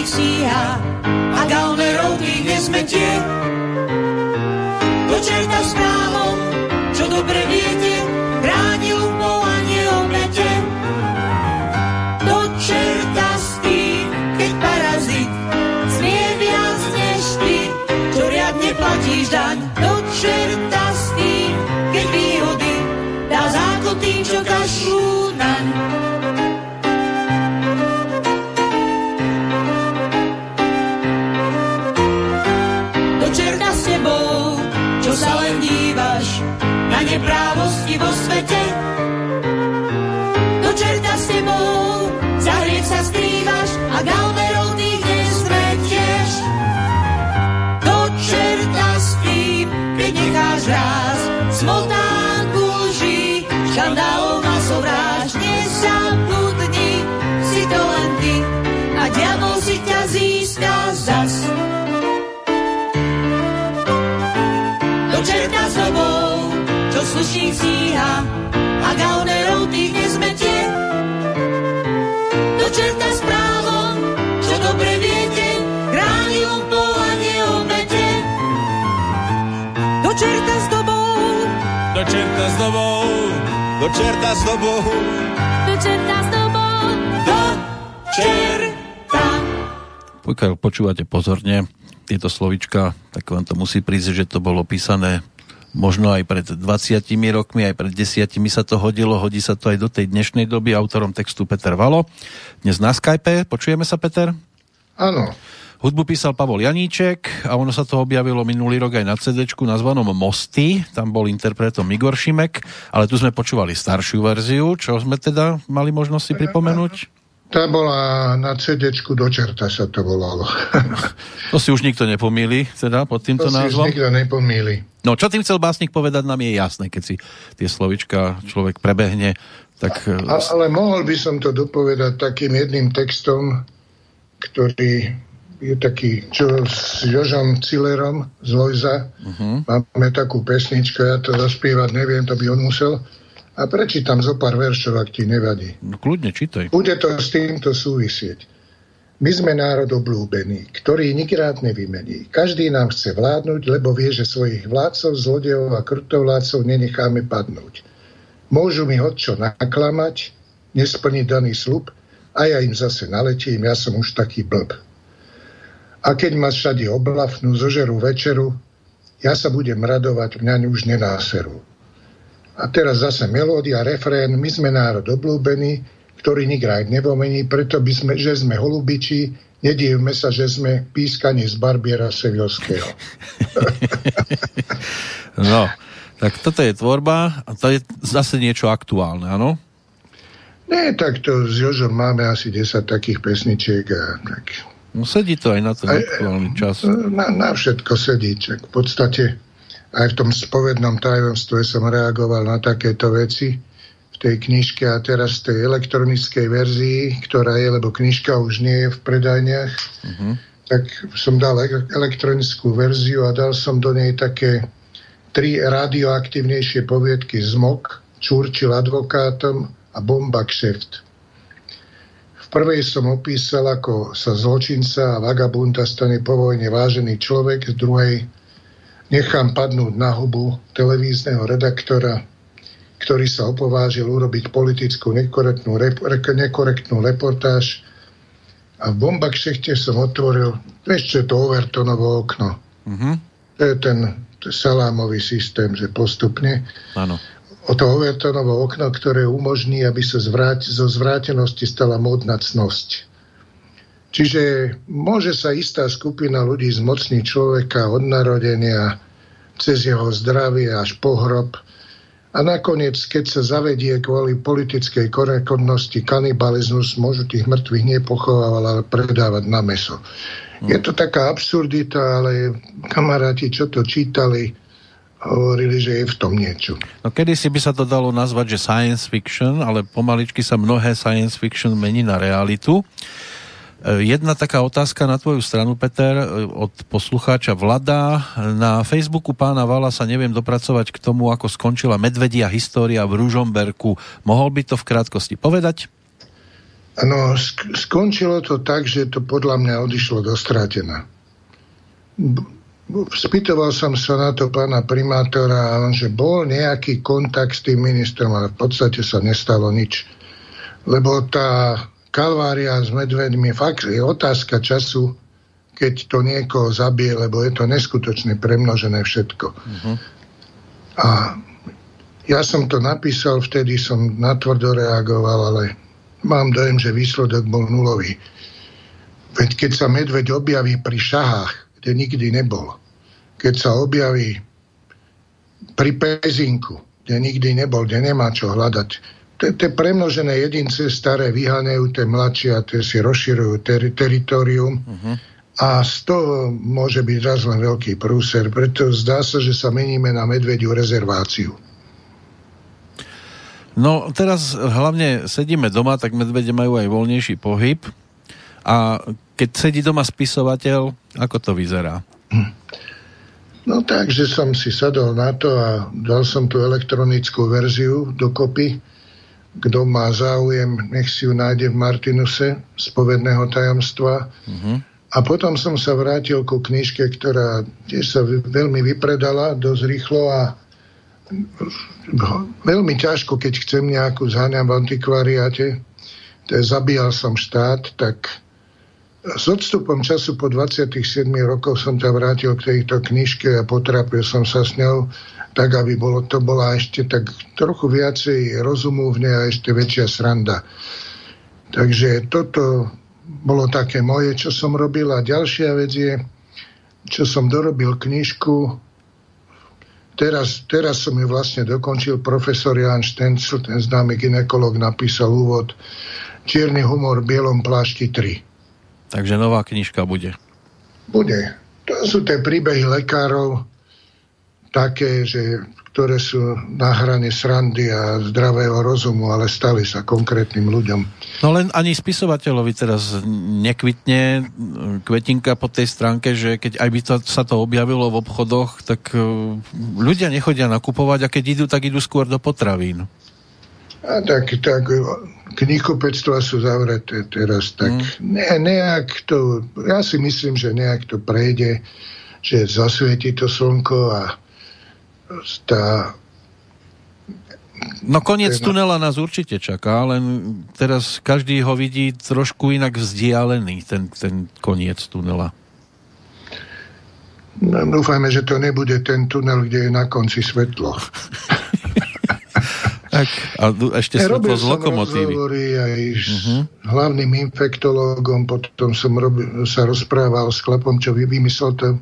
starých stíha a gaunerov tých nezmetie. Dočerta s právom, čo dobre viete, bránil volanie o mete. Dočerta s tým, keď parazit smie viac než ty, čo riadne platíš daň. Dočerta slušník stíha a gaunerov tých nezmetie, do čerta s právom, čo dobre viete, kráľom povanie obete. Do čerta s dobou, Do čerta s dobou, do čerta s dobou, do čerta s dobou, do čerta. Pokiaľ počúvate pozorne tieto slovička, tak vám to musí prísť, že to bolo písané možno aj pred 20 rokmi, aj pred 10 sa to hodilo, hodí sa to aj do tej dnešnej doby, autorom textu Peter Valo. Dnes na Skype, počujeme sa Peter? Áno. Hudbu písal Pavol Janíček a ono sa to objavilo minulý rok aj na CD nazvanom Mosty, tam bol interpretom Igor Šimek, ale tu sme počúvali staršiu verziu, čo sme teda mali možnosť si pripomenúť? Tá bola na CD do čerta sa to volalo. To si už nikto nepomýli, teda pod týmto to si už názvom. nikto nepomýli. No čo tým chcel básnik povedať, nám je jasné, keď si tie slovička človek prebehne, tak... A, ale mohol by som to dopovedať takým jedným textom, ktorý je taký, čo s Jožom Cillerom z Lojza. Uh-huh. Máme takú pesničku, ja to zaspievať neviem, to by on musel. A prečítam zo pár veršov, ak ti nevadí. No, kľudne, čítaj. Bude to s týmto súvisieť. My sme národ oblúbený, ktorý nikrád nevymení. Každý nám chce vládnuť, lebo vie, že svojich vládcov, zlodejov a krtovládcov nenecháme padnúť. Môžu mi čo naklamať, nesplniť daný slub a ja im zase naletím, ja som už taký blb. A keď ma všade oblafnú, zožerú večeru, ja sa budem radovať, mňa už nenáserú. A teraz zase melódia, refrén, my sme národ oblúbený, ktorý nikrád nevomení, preto by sme, že sme holubiči, nedívme sa, že sme pískani z Barbiera Sevilského. no, tak toto je tvorba a to je zase niečo aktuálne, áno? Nie, tak to s Jožom máme asi 10 takých pesničiek a tak... No sedí to aj na ten aktuálny čas. Na, na všetko sedí, čak v podstate aj v tom spovednom tajomstve som reagoval na takéto veci v tej knižke a teraz v tej elektronickej verzii, ktorá je, lebo knižka už nie je v predajniach, uh-huh. tak som dal elektronickú verziu a dal som do nej také tri radioaktívnejšie poviedky Zmok, Čurčil advokátom a Bomba kšeft. V prvej som opísal, ako sa zločinca a vagabunda stane po vojne vážený človek, z druhej nechám padnúť na hubu televízneho redaktora, ktorý sa opovážil urobiť politickú nekorektnú, rep, nekorektnú reportáž a v Bombakšechte som otvoril, vieš čo je to Overtonovo okno. Uh-huh. To je ten salámový systém, že postupne Áno. o to Overtonovo okno, ktoré umožní, aby sa zvráť, zo zvrátenosti stala modná cnosť. Čiže môže sa istá skupina ľudí zmocniť človeka od narodenia cez jeho zdravie až po hrob a nakoniec, keď sa zavedie kvôli politickej korektnosti kanibalizmus, môžu tých mŕtvych nepochovávať, ale predávať na meso. Je to taká absurdita, ale kamaráti, čo to čítali, hovorili, že je v tom niečo. No kedy si by sa to dalo nazvať, že science fiction, ale pomaličky sa mnohé science fiction mení na realitu. Jedna taká otázka na tvoju stranu, Peter, od poslucháča Vlada. Na Facebooku pána Vala sa neviem dopracovať k tomu, ako skončila medvedia história v Ružomberku. Mohol by to v krátkosti povedať? No, sk- skončilo to tak, že to podľa mňa odišlo do strátená. Spýtoval som sa na to pána primátora že bol nejaký kontakt s tým ministrom, ale v podstate sa nestalo nič. Lebo tá kalvária s medvedmi fakt je otázka času, keď to niekoho zabije, lebo je to neskutočne premnožené všetko. Uh-huh. A ja som to napísal, vtedy som natvrdo reagoval, ale mám dojem, že výsledok bol nulový. Veď keď sa medveď objaví pri šahách, kde nikdy nebol, keď sa objaví pri pezinku, kde nikdy nebol, kde nemá čo hľadať, tie premnožené jedince staré vyháňajú tie mladšie a tie si rozširujú ter- teritorium uh-huh. a z toho môže byť raz len veľký prúser. Preto zdá sa, že sa meníme na medvediu rezerváciu. No teraz hlavne sedíme doma, tak medvede majú aj voľnejší pohyb. A keď sedí doma spisovateľ, ako to vyzerá? Hm. No tak, že som si sadol na to a dal som tú elektronickú verziu dokopy kto má záujem, nech si ju nájde v Martinuse z povedného tajomstva. Uh-huh. A potom som sa vrátil ku knižke, ktorá tiež sa veľmi vypredala dosť rýchlo a veľmi ťažko, keď chcem nejakú zháňam v antikvariáte, to je Zabíjal som štát, tak s odstupom času po 27 rokoch som sa vrátil k tejto knižke a potrapil som sa s ňou tak aby bolo, to bola ešte tak trochu viacej rozumúvne a ešte väčšia sranda. Takže toto bolo také moje, čo som robil. A ďalšia vec je, čo som dorobil knižku, teraz, teraz som ju vlastne dokončil, profesor Jan Štencel, ten známy ginekolog, napísal úvod Čierny humor v bielom plášti 3. Takže nová knižka bude. Bude. To sú tie príbehy lekárov, také, že, ktoré sú na hrane srandy a zdravého rozumu, ale stali sa konkrétnym ľuďom. No len ani spisovateľovi teraz nekvitne kvetinka po tej stránke, že keď aj by to, sa to objavilo v obchodoch, tak uh, ľudia nechodia nakupovať a keď idú, tak idú skôr do potravín. A tak, tak knihkupectva sú zavreté teraz, tak mm. ne, nejak to, ja si myslím, že nejak to prejde, že zasvieti to slnko a tá No koniec tunela nás určite čaká, len teraz každý ho vidí trošku inak vzdialený, ten, ten koniec tunela. No, dúfajme, že to nebude ten tunel, kde je na konci svetlo. tak, a ešte svetlo z lokomotívy. aj s uh-huh. hlavným infektológom, potom som robil, sa rozprával s chlapom, čo vymyslel to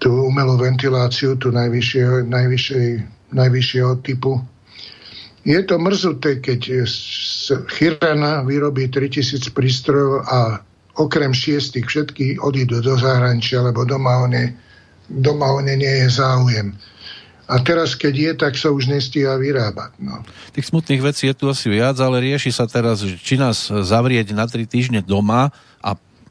tú umelú ventiláciu, tú najvyššieho, najvyššej, najvyššieho typu. Je to mrzuté, keď Chirana vyrobí 3000 prístrojov a okrem šiestich všetky odídu do zahraničia, lebo doma o ne, doma o ne nie je záujem. A teraz, keď je, tak sa už nestíha vyrábať. No. Tých smutných vecí je tu asi viac, ale rieši sa teraz, či nás zavrieť na tri týždne doma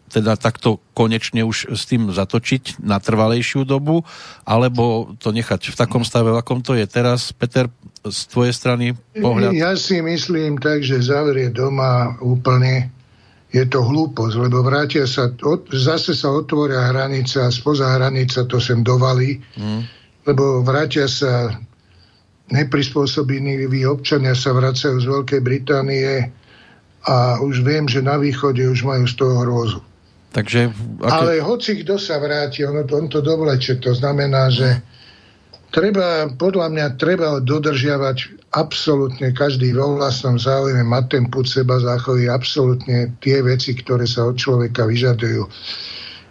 teda takto konečne už s tým zatočiť na trvalejšiu dobu, alebo to nechať v takom stave, v akom to je teraz. Peter, z tvojej strany pohľad? Ja si myslím tak, že zavrie doma úplne je to hlúposť, lebo vrátia sa, od, zase sa otvoria hranice a spoza hranica to sem dovalí, mm. lebo vrátia sa neprispôsobení občania sa vracajú z Veľkej Británie a už viem, že na východe už majú z toho hrôzu. Takže, aké... Ale hoci kto sa vráti, ono to, on to dovleče. To znamená, že treba, podľa mňa treba dodržiavať absolútne každý vo vlastnom záujme, mať ten put seba záchovy, absolútne tie veci, ktoré sa od človeka vyžadujú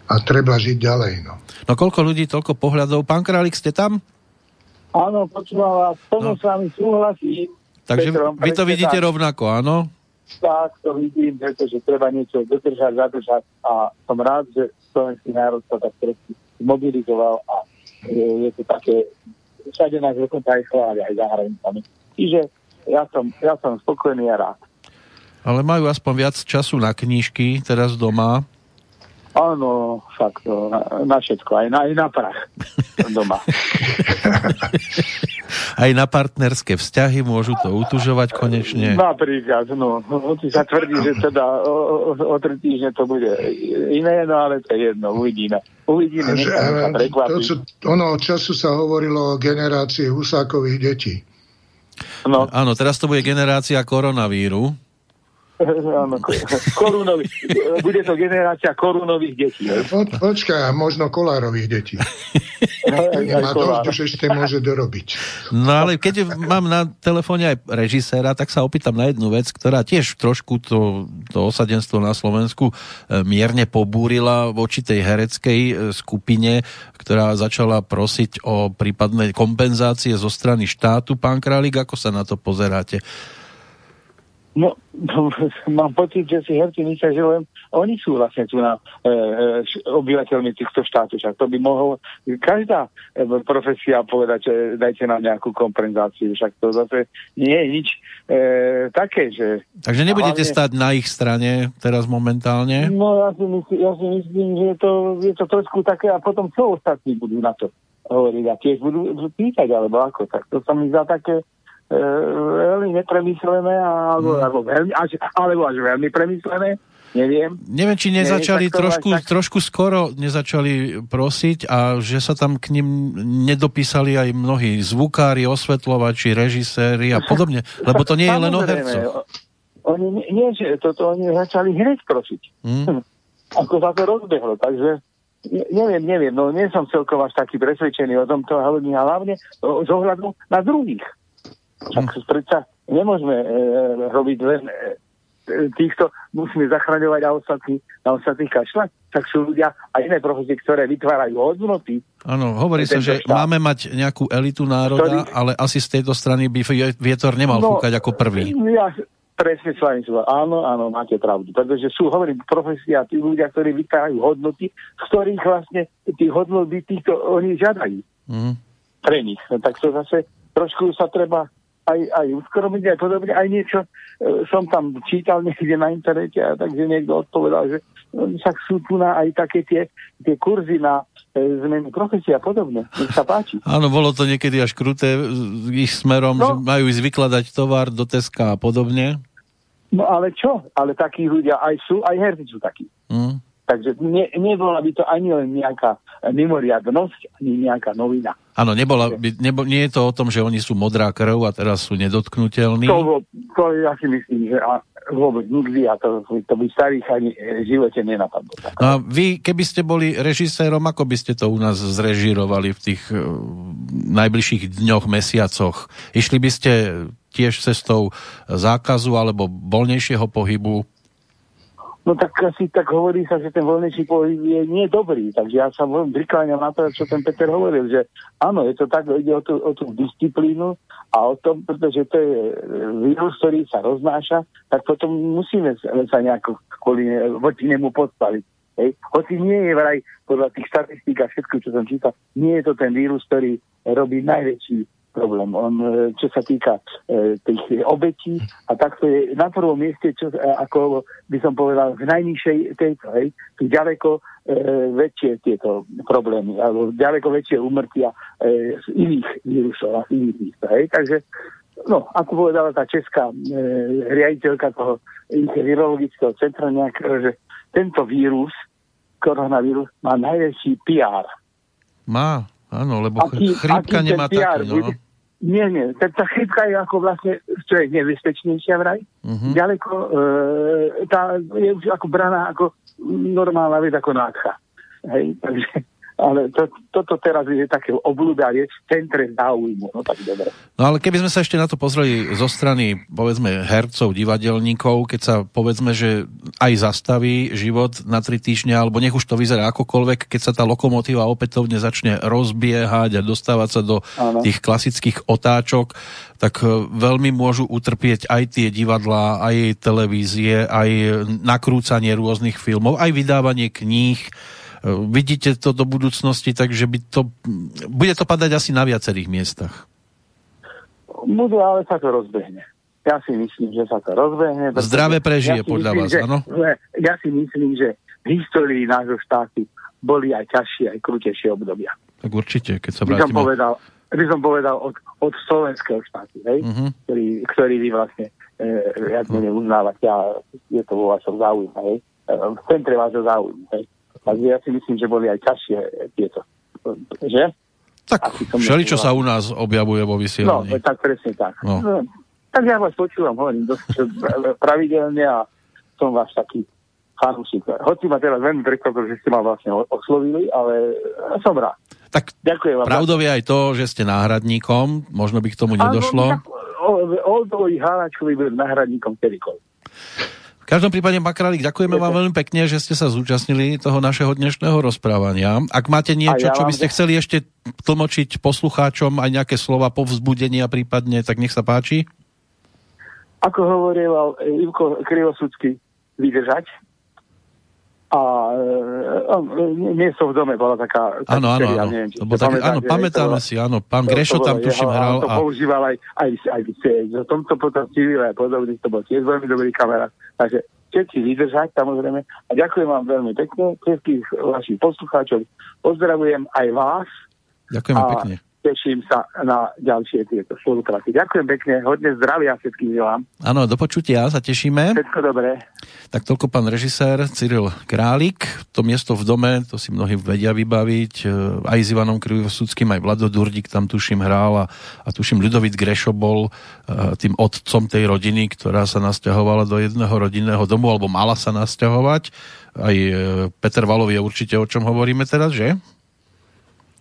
a treba žiť ďalej. No, no koľko ľudí, toľko pohľadov. Pán Králik, ste tam? Áno, počúvam vás, plno no. s vami súhlasím. Takže Petrom, vy to vidíte tak. rovnako, áno? Tak to vidím, pretože treba niečo dodržať, zadržať a som rád, že slovenský národ sa tak trošku mobilizoval a je, je to také, všade nás dokonca aj chváli, aj za hranicami. Čiže ja som, ja som spokojný a rád. Ale majú aspoň viac času na knížky teraz doma, Áno, fakt, na, na všetko, aj na, aj na prach doma. aj na partnerské vzťahy môžu to utužovať konečne. Napríklad, no. Hoci sa tvrdí, že teda o, o, o tri týždne to bude iné, no ale to je jedno, uvidíme. Uvidíme, nech sa to, čo, ono, času sa hovorilo o generácii husákových detí. No. Áno, teraz to bude generácia koronavíru. Áno, korunovi, bude to generácia korunových detí. Po, počkaj, a možno kolárových detí. Má dosť, už ešte môže dorobiť. No ale keď mám na telefóne aj režiséra, tak sa opýtam na jednu vec, ktorá tiež trošku to, to osadenstvo na Slovensku e, mierne pobúrila voči tej hereckej e, skupine, ktorá začala prosiť o prípadné kompenzácie zo strany štátu. Pán Králik, ako sa na to pozeráte? No, mám pocit, že si herci myslia, že len oni sú vlastne tu na e, e, obyvateľmi týchto štátov. Však to by mohol každá e, profesia povedať, že dajte nám nejakú kompenzáciu. Však to zase nie je nič e, také, že... Takže nebudete hlavne... stať na ich strane teraz momentálne? No, ja si myslím, ja si myslím že to, je to trošku také a potom čo ostatní budú na to hovoriť a tiež budú pýtať, alebo ako. Tak to sa mi zdá také veľmi nepremyslené, alebo, hmm. alebo, veľmi, až, alebo až veľmi premyslené, neviem. Neviem, či nezačali neviem, trošku, tak... trošku skoro nezačali prosiť a že sa tam k ním nedopísali aj mnohí zvukári, osvetľovači, režiséri a podobne, lebo to nie je len o hercoch. Oni, nie, že toto oni začali hneď prosiť. Hmm. Ako sa to rozbehlo, takže neviem, neviem, no nie som celkovo až taký presvedčený o tomto, ale hlavne z ohľadu na druhých. Tak hm. predsa nemôžeme e, robiť len e, týchto, musíme zachraňovať a ostatní, na ostatných kašľať. Tak sú ľudia a iné profesie, ktoré vytvárajú hodnoty. Áno, hovorí sa, že štát. máme mať nejakú elitu národa, ktorý... ale asi z tejto strany by vietor nemal no, fúkať ako prvý. Ja, presne s vami Áno, áno, máte pravdu. Pretože sú, hovorím, profesia, tí ľudia, ktorí vytvárajú hodnoty, z ktorých vlastne tých hodnoty týchto oni žiadajú. Mm. Pre nich. No, tak to zase trošku sa treba aj, aj uskromiť, aj podobne, aj niečo e, som tam čítal niekde na internete a takže niekto odpovedal, že no, však sú tu na aj také tie, tie kurzy na e, zmenu profesie a podobne. Nech sa páči. Áno, bolo to niekedy až kruté ich smerom, no. že majú ísť vykladať tovar do Teska a podobne. No ale čo? Ale takí ľudia aj sú, aj herci sú takí. Mm. Takže ne, nebola by to ani len nejaká mimoriadnosť, ani nejaká novina. Áno, nebola, by, nebo, nie je to o tom, že oni sú modrá krv a teraz sú nedotknutelní? To, to ja si myslím, že a, vôbec nikdy a to, to by starých ani v živote nenapadlo. No a vy, keby ste boli režisérom, ako by ste to u nás zrežírovali v tých uh, najbližších dňoch, mesiacoch? Išli by ste tiež cestou zákazu alebo voľnejšieho pohybu? No tak asi tak hovorí sa, že ten voľnejší pohyb je nie dobrý, takže ja sa prikláňam na to, čo ten Peter hovoril, že áno, je to tak, ide o tú, o tú disciplínu a o tom, pretože to je vírus, ktorý sa roznáša, tak potom musíme sa nejako kvôli voči nemu postaviť. Hej. Hoci nie je vraj podľa tých štatistík a všetko, čo som čítal, nie je to ten vírus, ktorý robí najväčší problém. On, e, čo sa týka e, tých obetí a takto je na prvom mieste, čo, e, ako by som povedal, v najnižšej tejto, hej, sú ďaleko e, väčšie tieto problémy, alebo ďaleko väčšie umrtia e, z iných vírusov a z iných míst. Hej. Takže, no, ako povedala tá česká e, riaditeľka toho virologického centra nejak, že tento vírus, koronavírus, má najväčší PR. Má, áno, lebo aký, chrípka aký nemá taký, no. Bude, nie, nie. Tá, tá chrypka je ako vlastne, čo je nebezpečnejšia vraj. Uh-huh. Ďaleko, e, tá je už ako braná ako normálna vec ako nádcha. Hej, takže ale to, toto teraz je také obľúdanie v centre záujmu. No tak dobre. No ale keby sme sa ešte na to pozreli zo strany, povedzme, hercov, divadelníkov, keď sa, povedzme, že aj zastaví život na tri týždne, alebo nech už to vyzerá akokoľvek, keď sa tá lokomotíva opätovne začne rozbiehať a dostávať sa do ano. tých klasických otáčok, tak e, veľmi môžu utrpieť aj tie divadlá, aj televízie, aj nakrúcanie rôznych filmov, aj vydávanie kníh, Vidíte to do budúcnosti, takže by to, bude to padať asi na viacerých miestach. Bude, ale sa to rozbehne. Ja si myslím, že sa to rozbehne. Zdravé prežije ja podľa myslím, vás, že, áno? Ja si myslím, že v histórii nášho štátu boli aj ťažšie, aj krutejšie obdobia. Tak určite, keď sa vrátime... By som povedal, by som povedal od, od slovenského štátu, hej? Uh-huh. Ktorý, ktorý vy vlastne e, viac menej uznávate a je to vo vašom záujme, hej? E, v centre vášho záujmu, hej? Takže ja si myslím, že boli aj ťažšie tieto. Že? Tak všeli, čo sa u nás objavuje vo vysielaní. No, tak presne tak. No. no Tak ja vás počúvam, hovorím, dosť pravidelne a som váš taký fanúšik. Hoci ma teraz veľmi prekvapil, že ste ma vlastne oslovili, ale som rád. Tak Ďakujem vám. pravdou je aj to, že ste náhradníkom, možno by k tomu nedošlo. Oldovi Hánačovi byl náhradníkom kedykoľvek. V každom prípade, Makralik, ďakujeme vám veľmi pekne, že ste sa zúčastnili toho našeho dnešného rozprávania. Ak máte niečo, ja čo by ste chceli ešte tlmočiť poslucháčom, aj nejaké slova povzbudenia prípadne, tak nech sa páči. Ako hovoril Ivko Krivosudský, vydržať, a e, miesto v dome bola taká... Áno, áno, áno. Neviem, tak, áno, pamätáme to, si, áno. Pán Grešo tam tuším hral. To a... používal aj, aj, aj, aj v tomto potom civil aj podobne, to bol tiež veľmi dobrý kamarát. Takže všetci vydržať, samozrejme. A ďakujem vám veľmi pekne, všetkých vašich poslucháčov. Pozdravujem aj vás. Ďakujeme a pekne teším sa na ďalšie tieto spolupráce. Ďakujem pekne, hodne zdravia všetkým želám. Áno, do počutia, sa tešíme. Všetko dobré. Tak toľko pán režisér Cyril Králik. To miesto v dome, to si mnohí vedia vybaviť. E, aj s Ivanom Krivosudským, aj Vlado Durdik tam tuším hrál a, a tuším Ľudovit Grešo bol e, tým otcom tej rodiny, ktorá sa nasťahovala do jedného rodinného domu, alebo mala sa nasťahovať. Aj e, Peter Valov je určite o čom hovoríme teraz, že?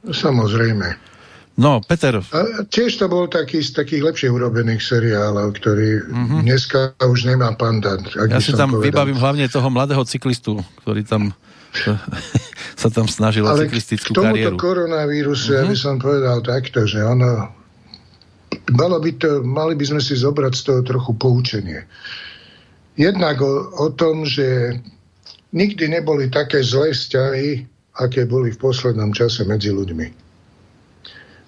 Samozrejme. No, Peter. A tiež to bol taký z takých lepšie urobených seriálov, ktorý mm-hmm. dneska už nemá panda. Ja si tam povedal. vybavím hlavne toho mladého cyklistu, ktorý tam sa tam snažil o cyklistickú k tomuto kariéru. koronavírusu mm-hmm. ja by som povedal takto, že ono malo by to, mali by sme si zobrať z toho trochu poučenie. Jednak o, o tom, že nikdy neboli také zlé vzťahy, aké boli v poslednom čase medzi ľuďmi.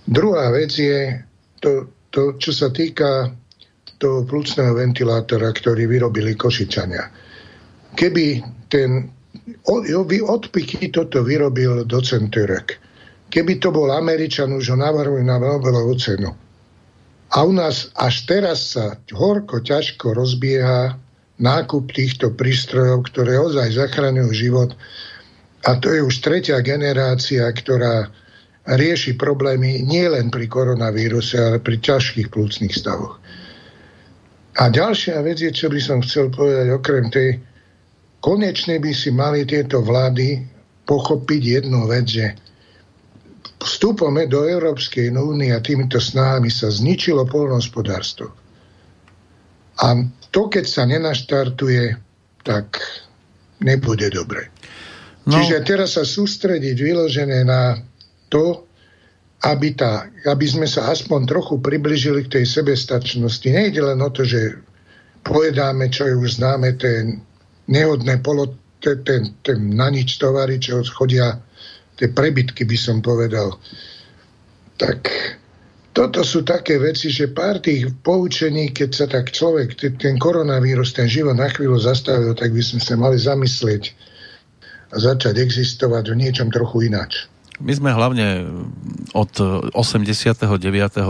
Druhá vec je to, to čo sa týka toho plúcneho ventilátora, ktorý vyrobili Košičania. Keby ten odpiky toto vyrobil docent Turek, keby to bol Američan, už ho navrhujú na Nobelovú cenu. A u nás až teraz sa horko, ťažko rozbieha nákup týchto prístrojov, ktoré ozaj zachraňujú život. A to je už tretia generácia, ktorá rieši problémy nielen pri koronavíruse, ale pri ťažkých plúcnych stavoch. A ďalšia vec je, čo by som chcel povedať, okrem tej, konečne by si mali tieto vlády pochopiť jednu vec, že vstupome do Európskej únie a týmito snahami sa zničilo polnohospodárstvo. A to, keď sa nenaštartuje, tak nebude dobre. No. Čiže teraz sa sústrediť vyložené na to, aby, tá, aby sme sa aspoň trochu približili k tej sebestačnosti. Nejde len o to, že povedáme, čo je už známe, ten nehodné polo, ten, ten, ten na nič tovary, čo chodia, tie prebytky by som povedal. Tak toto sú také veci, že pár tých poučení, keď sa tak človek, ten koronavírus, ten život na chvíľu zastavil, tak by sme sa mali zamyslieť a začať existovať v niečom trochu ináč. My sme hlavne od 89.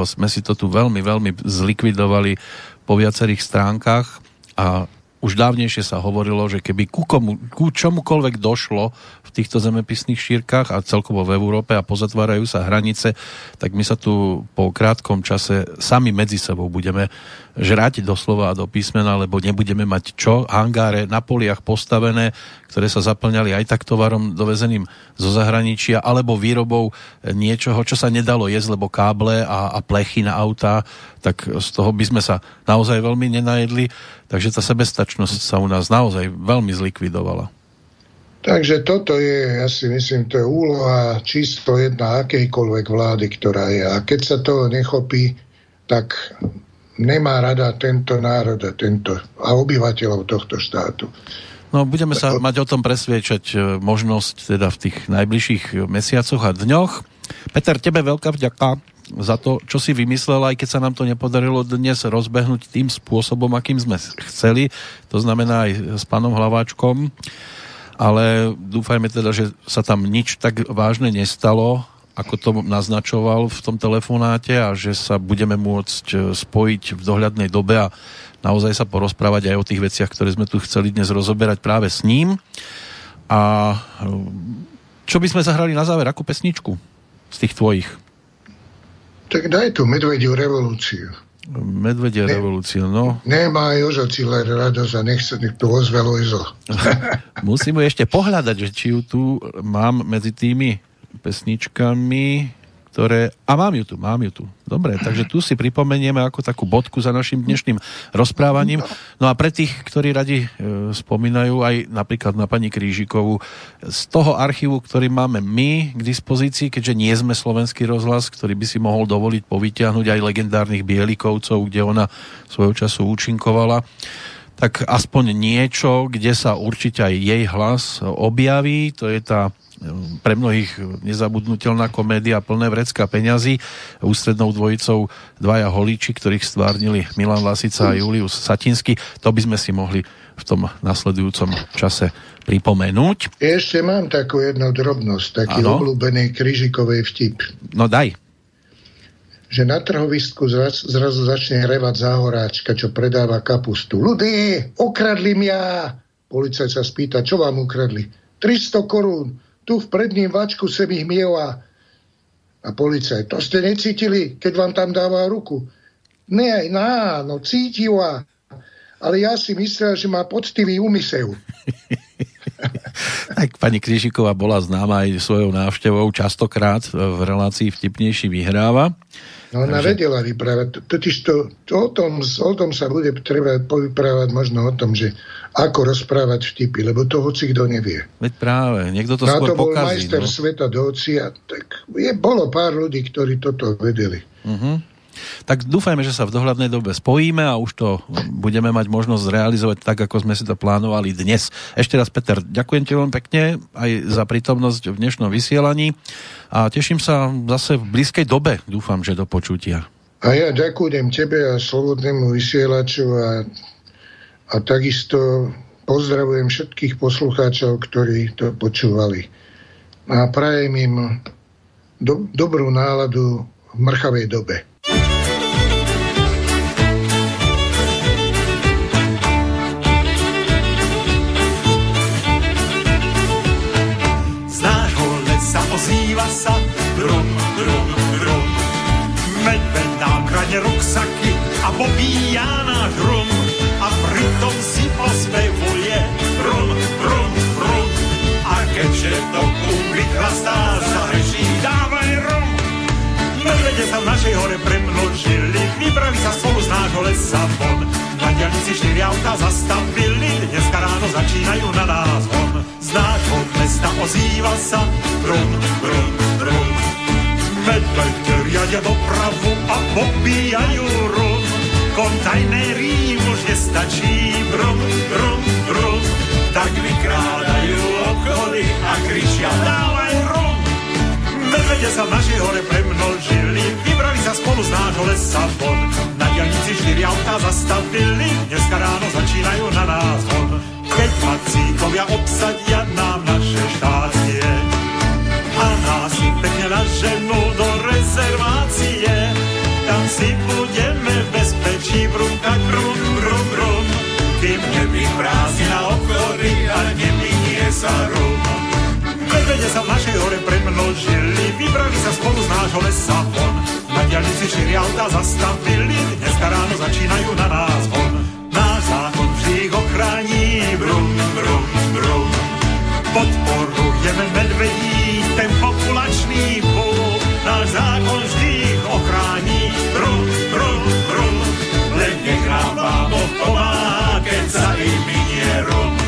sme si to tu veľmi, veľmi zlikvidovali po viacerých stránkach a už dávnejšie sa hovorilo, že keby ku, komu, ku čomukoľvek došlo v týchto zemepisných šírkach a celkovo v Európe a pozatvárajú sa hranice, tak my sa tu po krátkom čase sami medzi sebou budeme žrať doslova a do písmena, lebo nebudeme mať čo, hangáre na poliach postavené, ktoré sa zaplňali aj tak tovarom dovezeným zo zahraničia, alebo výrobou niečoho, čo sa nedalo jesť, lebo káble a, a plechy na autá, tak z toho by sme sa naozaj veľmi nenajedli, takže tá sebestačnosť sa u nás naozaj veľmi zlikvidovala. Takže toto je, ja si myslím, to je úloha číslo jedna akejkoľvek vlády, ktorá je. A keď sa toho nechopí, tak nemá rada tento národ a, tento, a obyvateľov tohto štátu. No, budeme sa mať o tom presviečať e, možnosť teda v tých najbližších mesiacoch a dňoch. Peter, tebe veľká vďaka za to, čo si vymyslel, aj keď sa nám to nepodarilo dnes rozbehnúť tým spôsobom, akým sme chceli. To znamená aj s pánom Hlaváčkom. Ale dúfajme teda, že sa tam nič tak vážne nestalo ako to naznačoval v tom telefonáte a že sa budeme môcť e, spojiť v dohľadnej dobe a naozaj sa porozprávať aj o tých veciach, ktoré sme tu chceli dnes rozoberať práve s ním. A e, čo by sme zahrali na záver, akú pesničku z tých tvojich? Tak daj tu Medvediu revolúciu. Medvedie ne, revolúcia, no. Nemá Jožo Ciller radosť a nech sa nech tu ozve Lojzo. Musím ešte pohľadať, že či ju tu mám medzi tými pesničkami ktoré... A mám ju tu, mám ju tu. Dobre, takže tu si pripomenieme ako takú bodku za našim dnešným rozprávaním. No a pre tých, ktorí radi e, spomínajú aj napríklad na pani Krížikovú, z toho archívu, ktorý máme my k dispozícii, keďže nie sme slovenský rozhlas, ktorý by si mohol dovoliť povytiahnuť aj legendárnych Bielikovcov, kde ona svojho času účinkovala, tak aspoň niečo, kde sa určite aj jej hlas objaví, to je tá pre mnohých nezabudnutelná komédia plné vrecka peňazí. Ústrednou dvojicou dvaja holíči, ktorých stvárnili Milan Lasica a Julius Satinsky. To by sme si mohli v tom nasledujúcom čase pripomenúť. Ešte mám takú jednu drobnosť, taký ano? obľúbený kryžikovej vtip. No daj. Že na trhovisku zraz, zrazu začne revať záhoráčka, čo predáva kapustu. Ľudí, ukradli mi ja! Policajt sa spýta, čo vám ukradli? 300 korún tu v predním vačku sem ich mieva. A policaj, to ste necítili, keď vám tam dáva ruku. Ne, ná, no cítila. Ale ja si myslel, že má poctivý úmysel. tak pani Križiková bola známa aj svojou návštevou, častokrát v relácii vtipnejší vyhráva. No ona Takže... vedela vyprávať. Totiž to, to o, tom, o tom sa bude treba povyprávať možno o tom, že ako rozprávať vtipy, lebo to hoci kto nevie. Veď práve, niekto to Na skôr to bol pokazí, majster no. sveta do ocia, tak je, bolo pár ľudí, ktorí toto vedeli. Uh-huh. Tak dúfajme, že sa v dohľadnej dobe spojíme a už to budeme mať možnosť zrealizovať tak, ako sme si to plánovali dnes. Ešte raz, Peter, ďakujem ti veľmi pekne aj za prítomnosť v dnešnom vysielaní a teším sa zase v blízkej dobe, dúfam, že do počutia. A ja ďakujem tebe a slobodnému vysielaču a, a takisto pozdravujem všetkých poslucháčov, ktorí to počúvali. A prajem im do, dobrú náladu v mrchavej dobe. Ozýva sa drum, drum, drum. Medveď nám krade ruksaky a pobíja náš rum a pritom si pospevuje rum, rum, rum. A keďže to kúkli chlastá, zahreší, dávaj Medvede sa v našej hore premnožili, vybrali sa spolu z nášho lesa von. Na diálnici štyri auta zastavili, dneska ráno začínajú na nás hon. Z nášho mesta ozýva sa brum, brum, brum. Medvede riadia dopravu a pobíjajú rum. Kontajnery už nestačí, brum, brum, brum. Tak vykrádajú okoly a kričia, rum. Medvede sa v našej hore premnožili, vybrali sa spolu z nášho lesa von. Na diálnici štyri auta zastavili, dneska ráno začínajú na nás hon. Keď macíkovia obsadia nám naše štácie a nás si pekne naženú do rezervácie, tam si budeme bezpečí brúkať brum, brum, brum, kým nevyprázdni na okory a neminie sa rum. Vtáci sa v našej hore premnožili, vybrali sa spolu z nášho lesa von. Na dialici štyri auta zastavili, dneska ráno začínajú na nás von. Náš zákon vždy ich ochrání, brum, brum, brum. Podporujeme medvedí, ten populačný boj. Náš zákon vždy ich ochrání, brum, brum, brum. Len nech nám vám pomáha, keď sa im minie rum.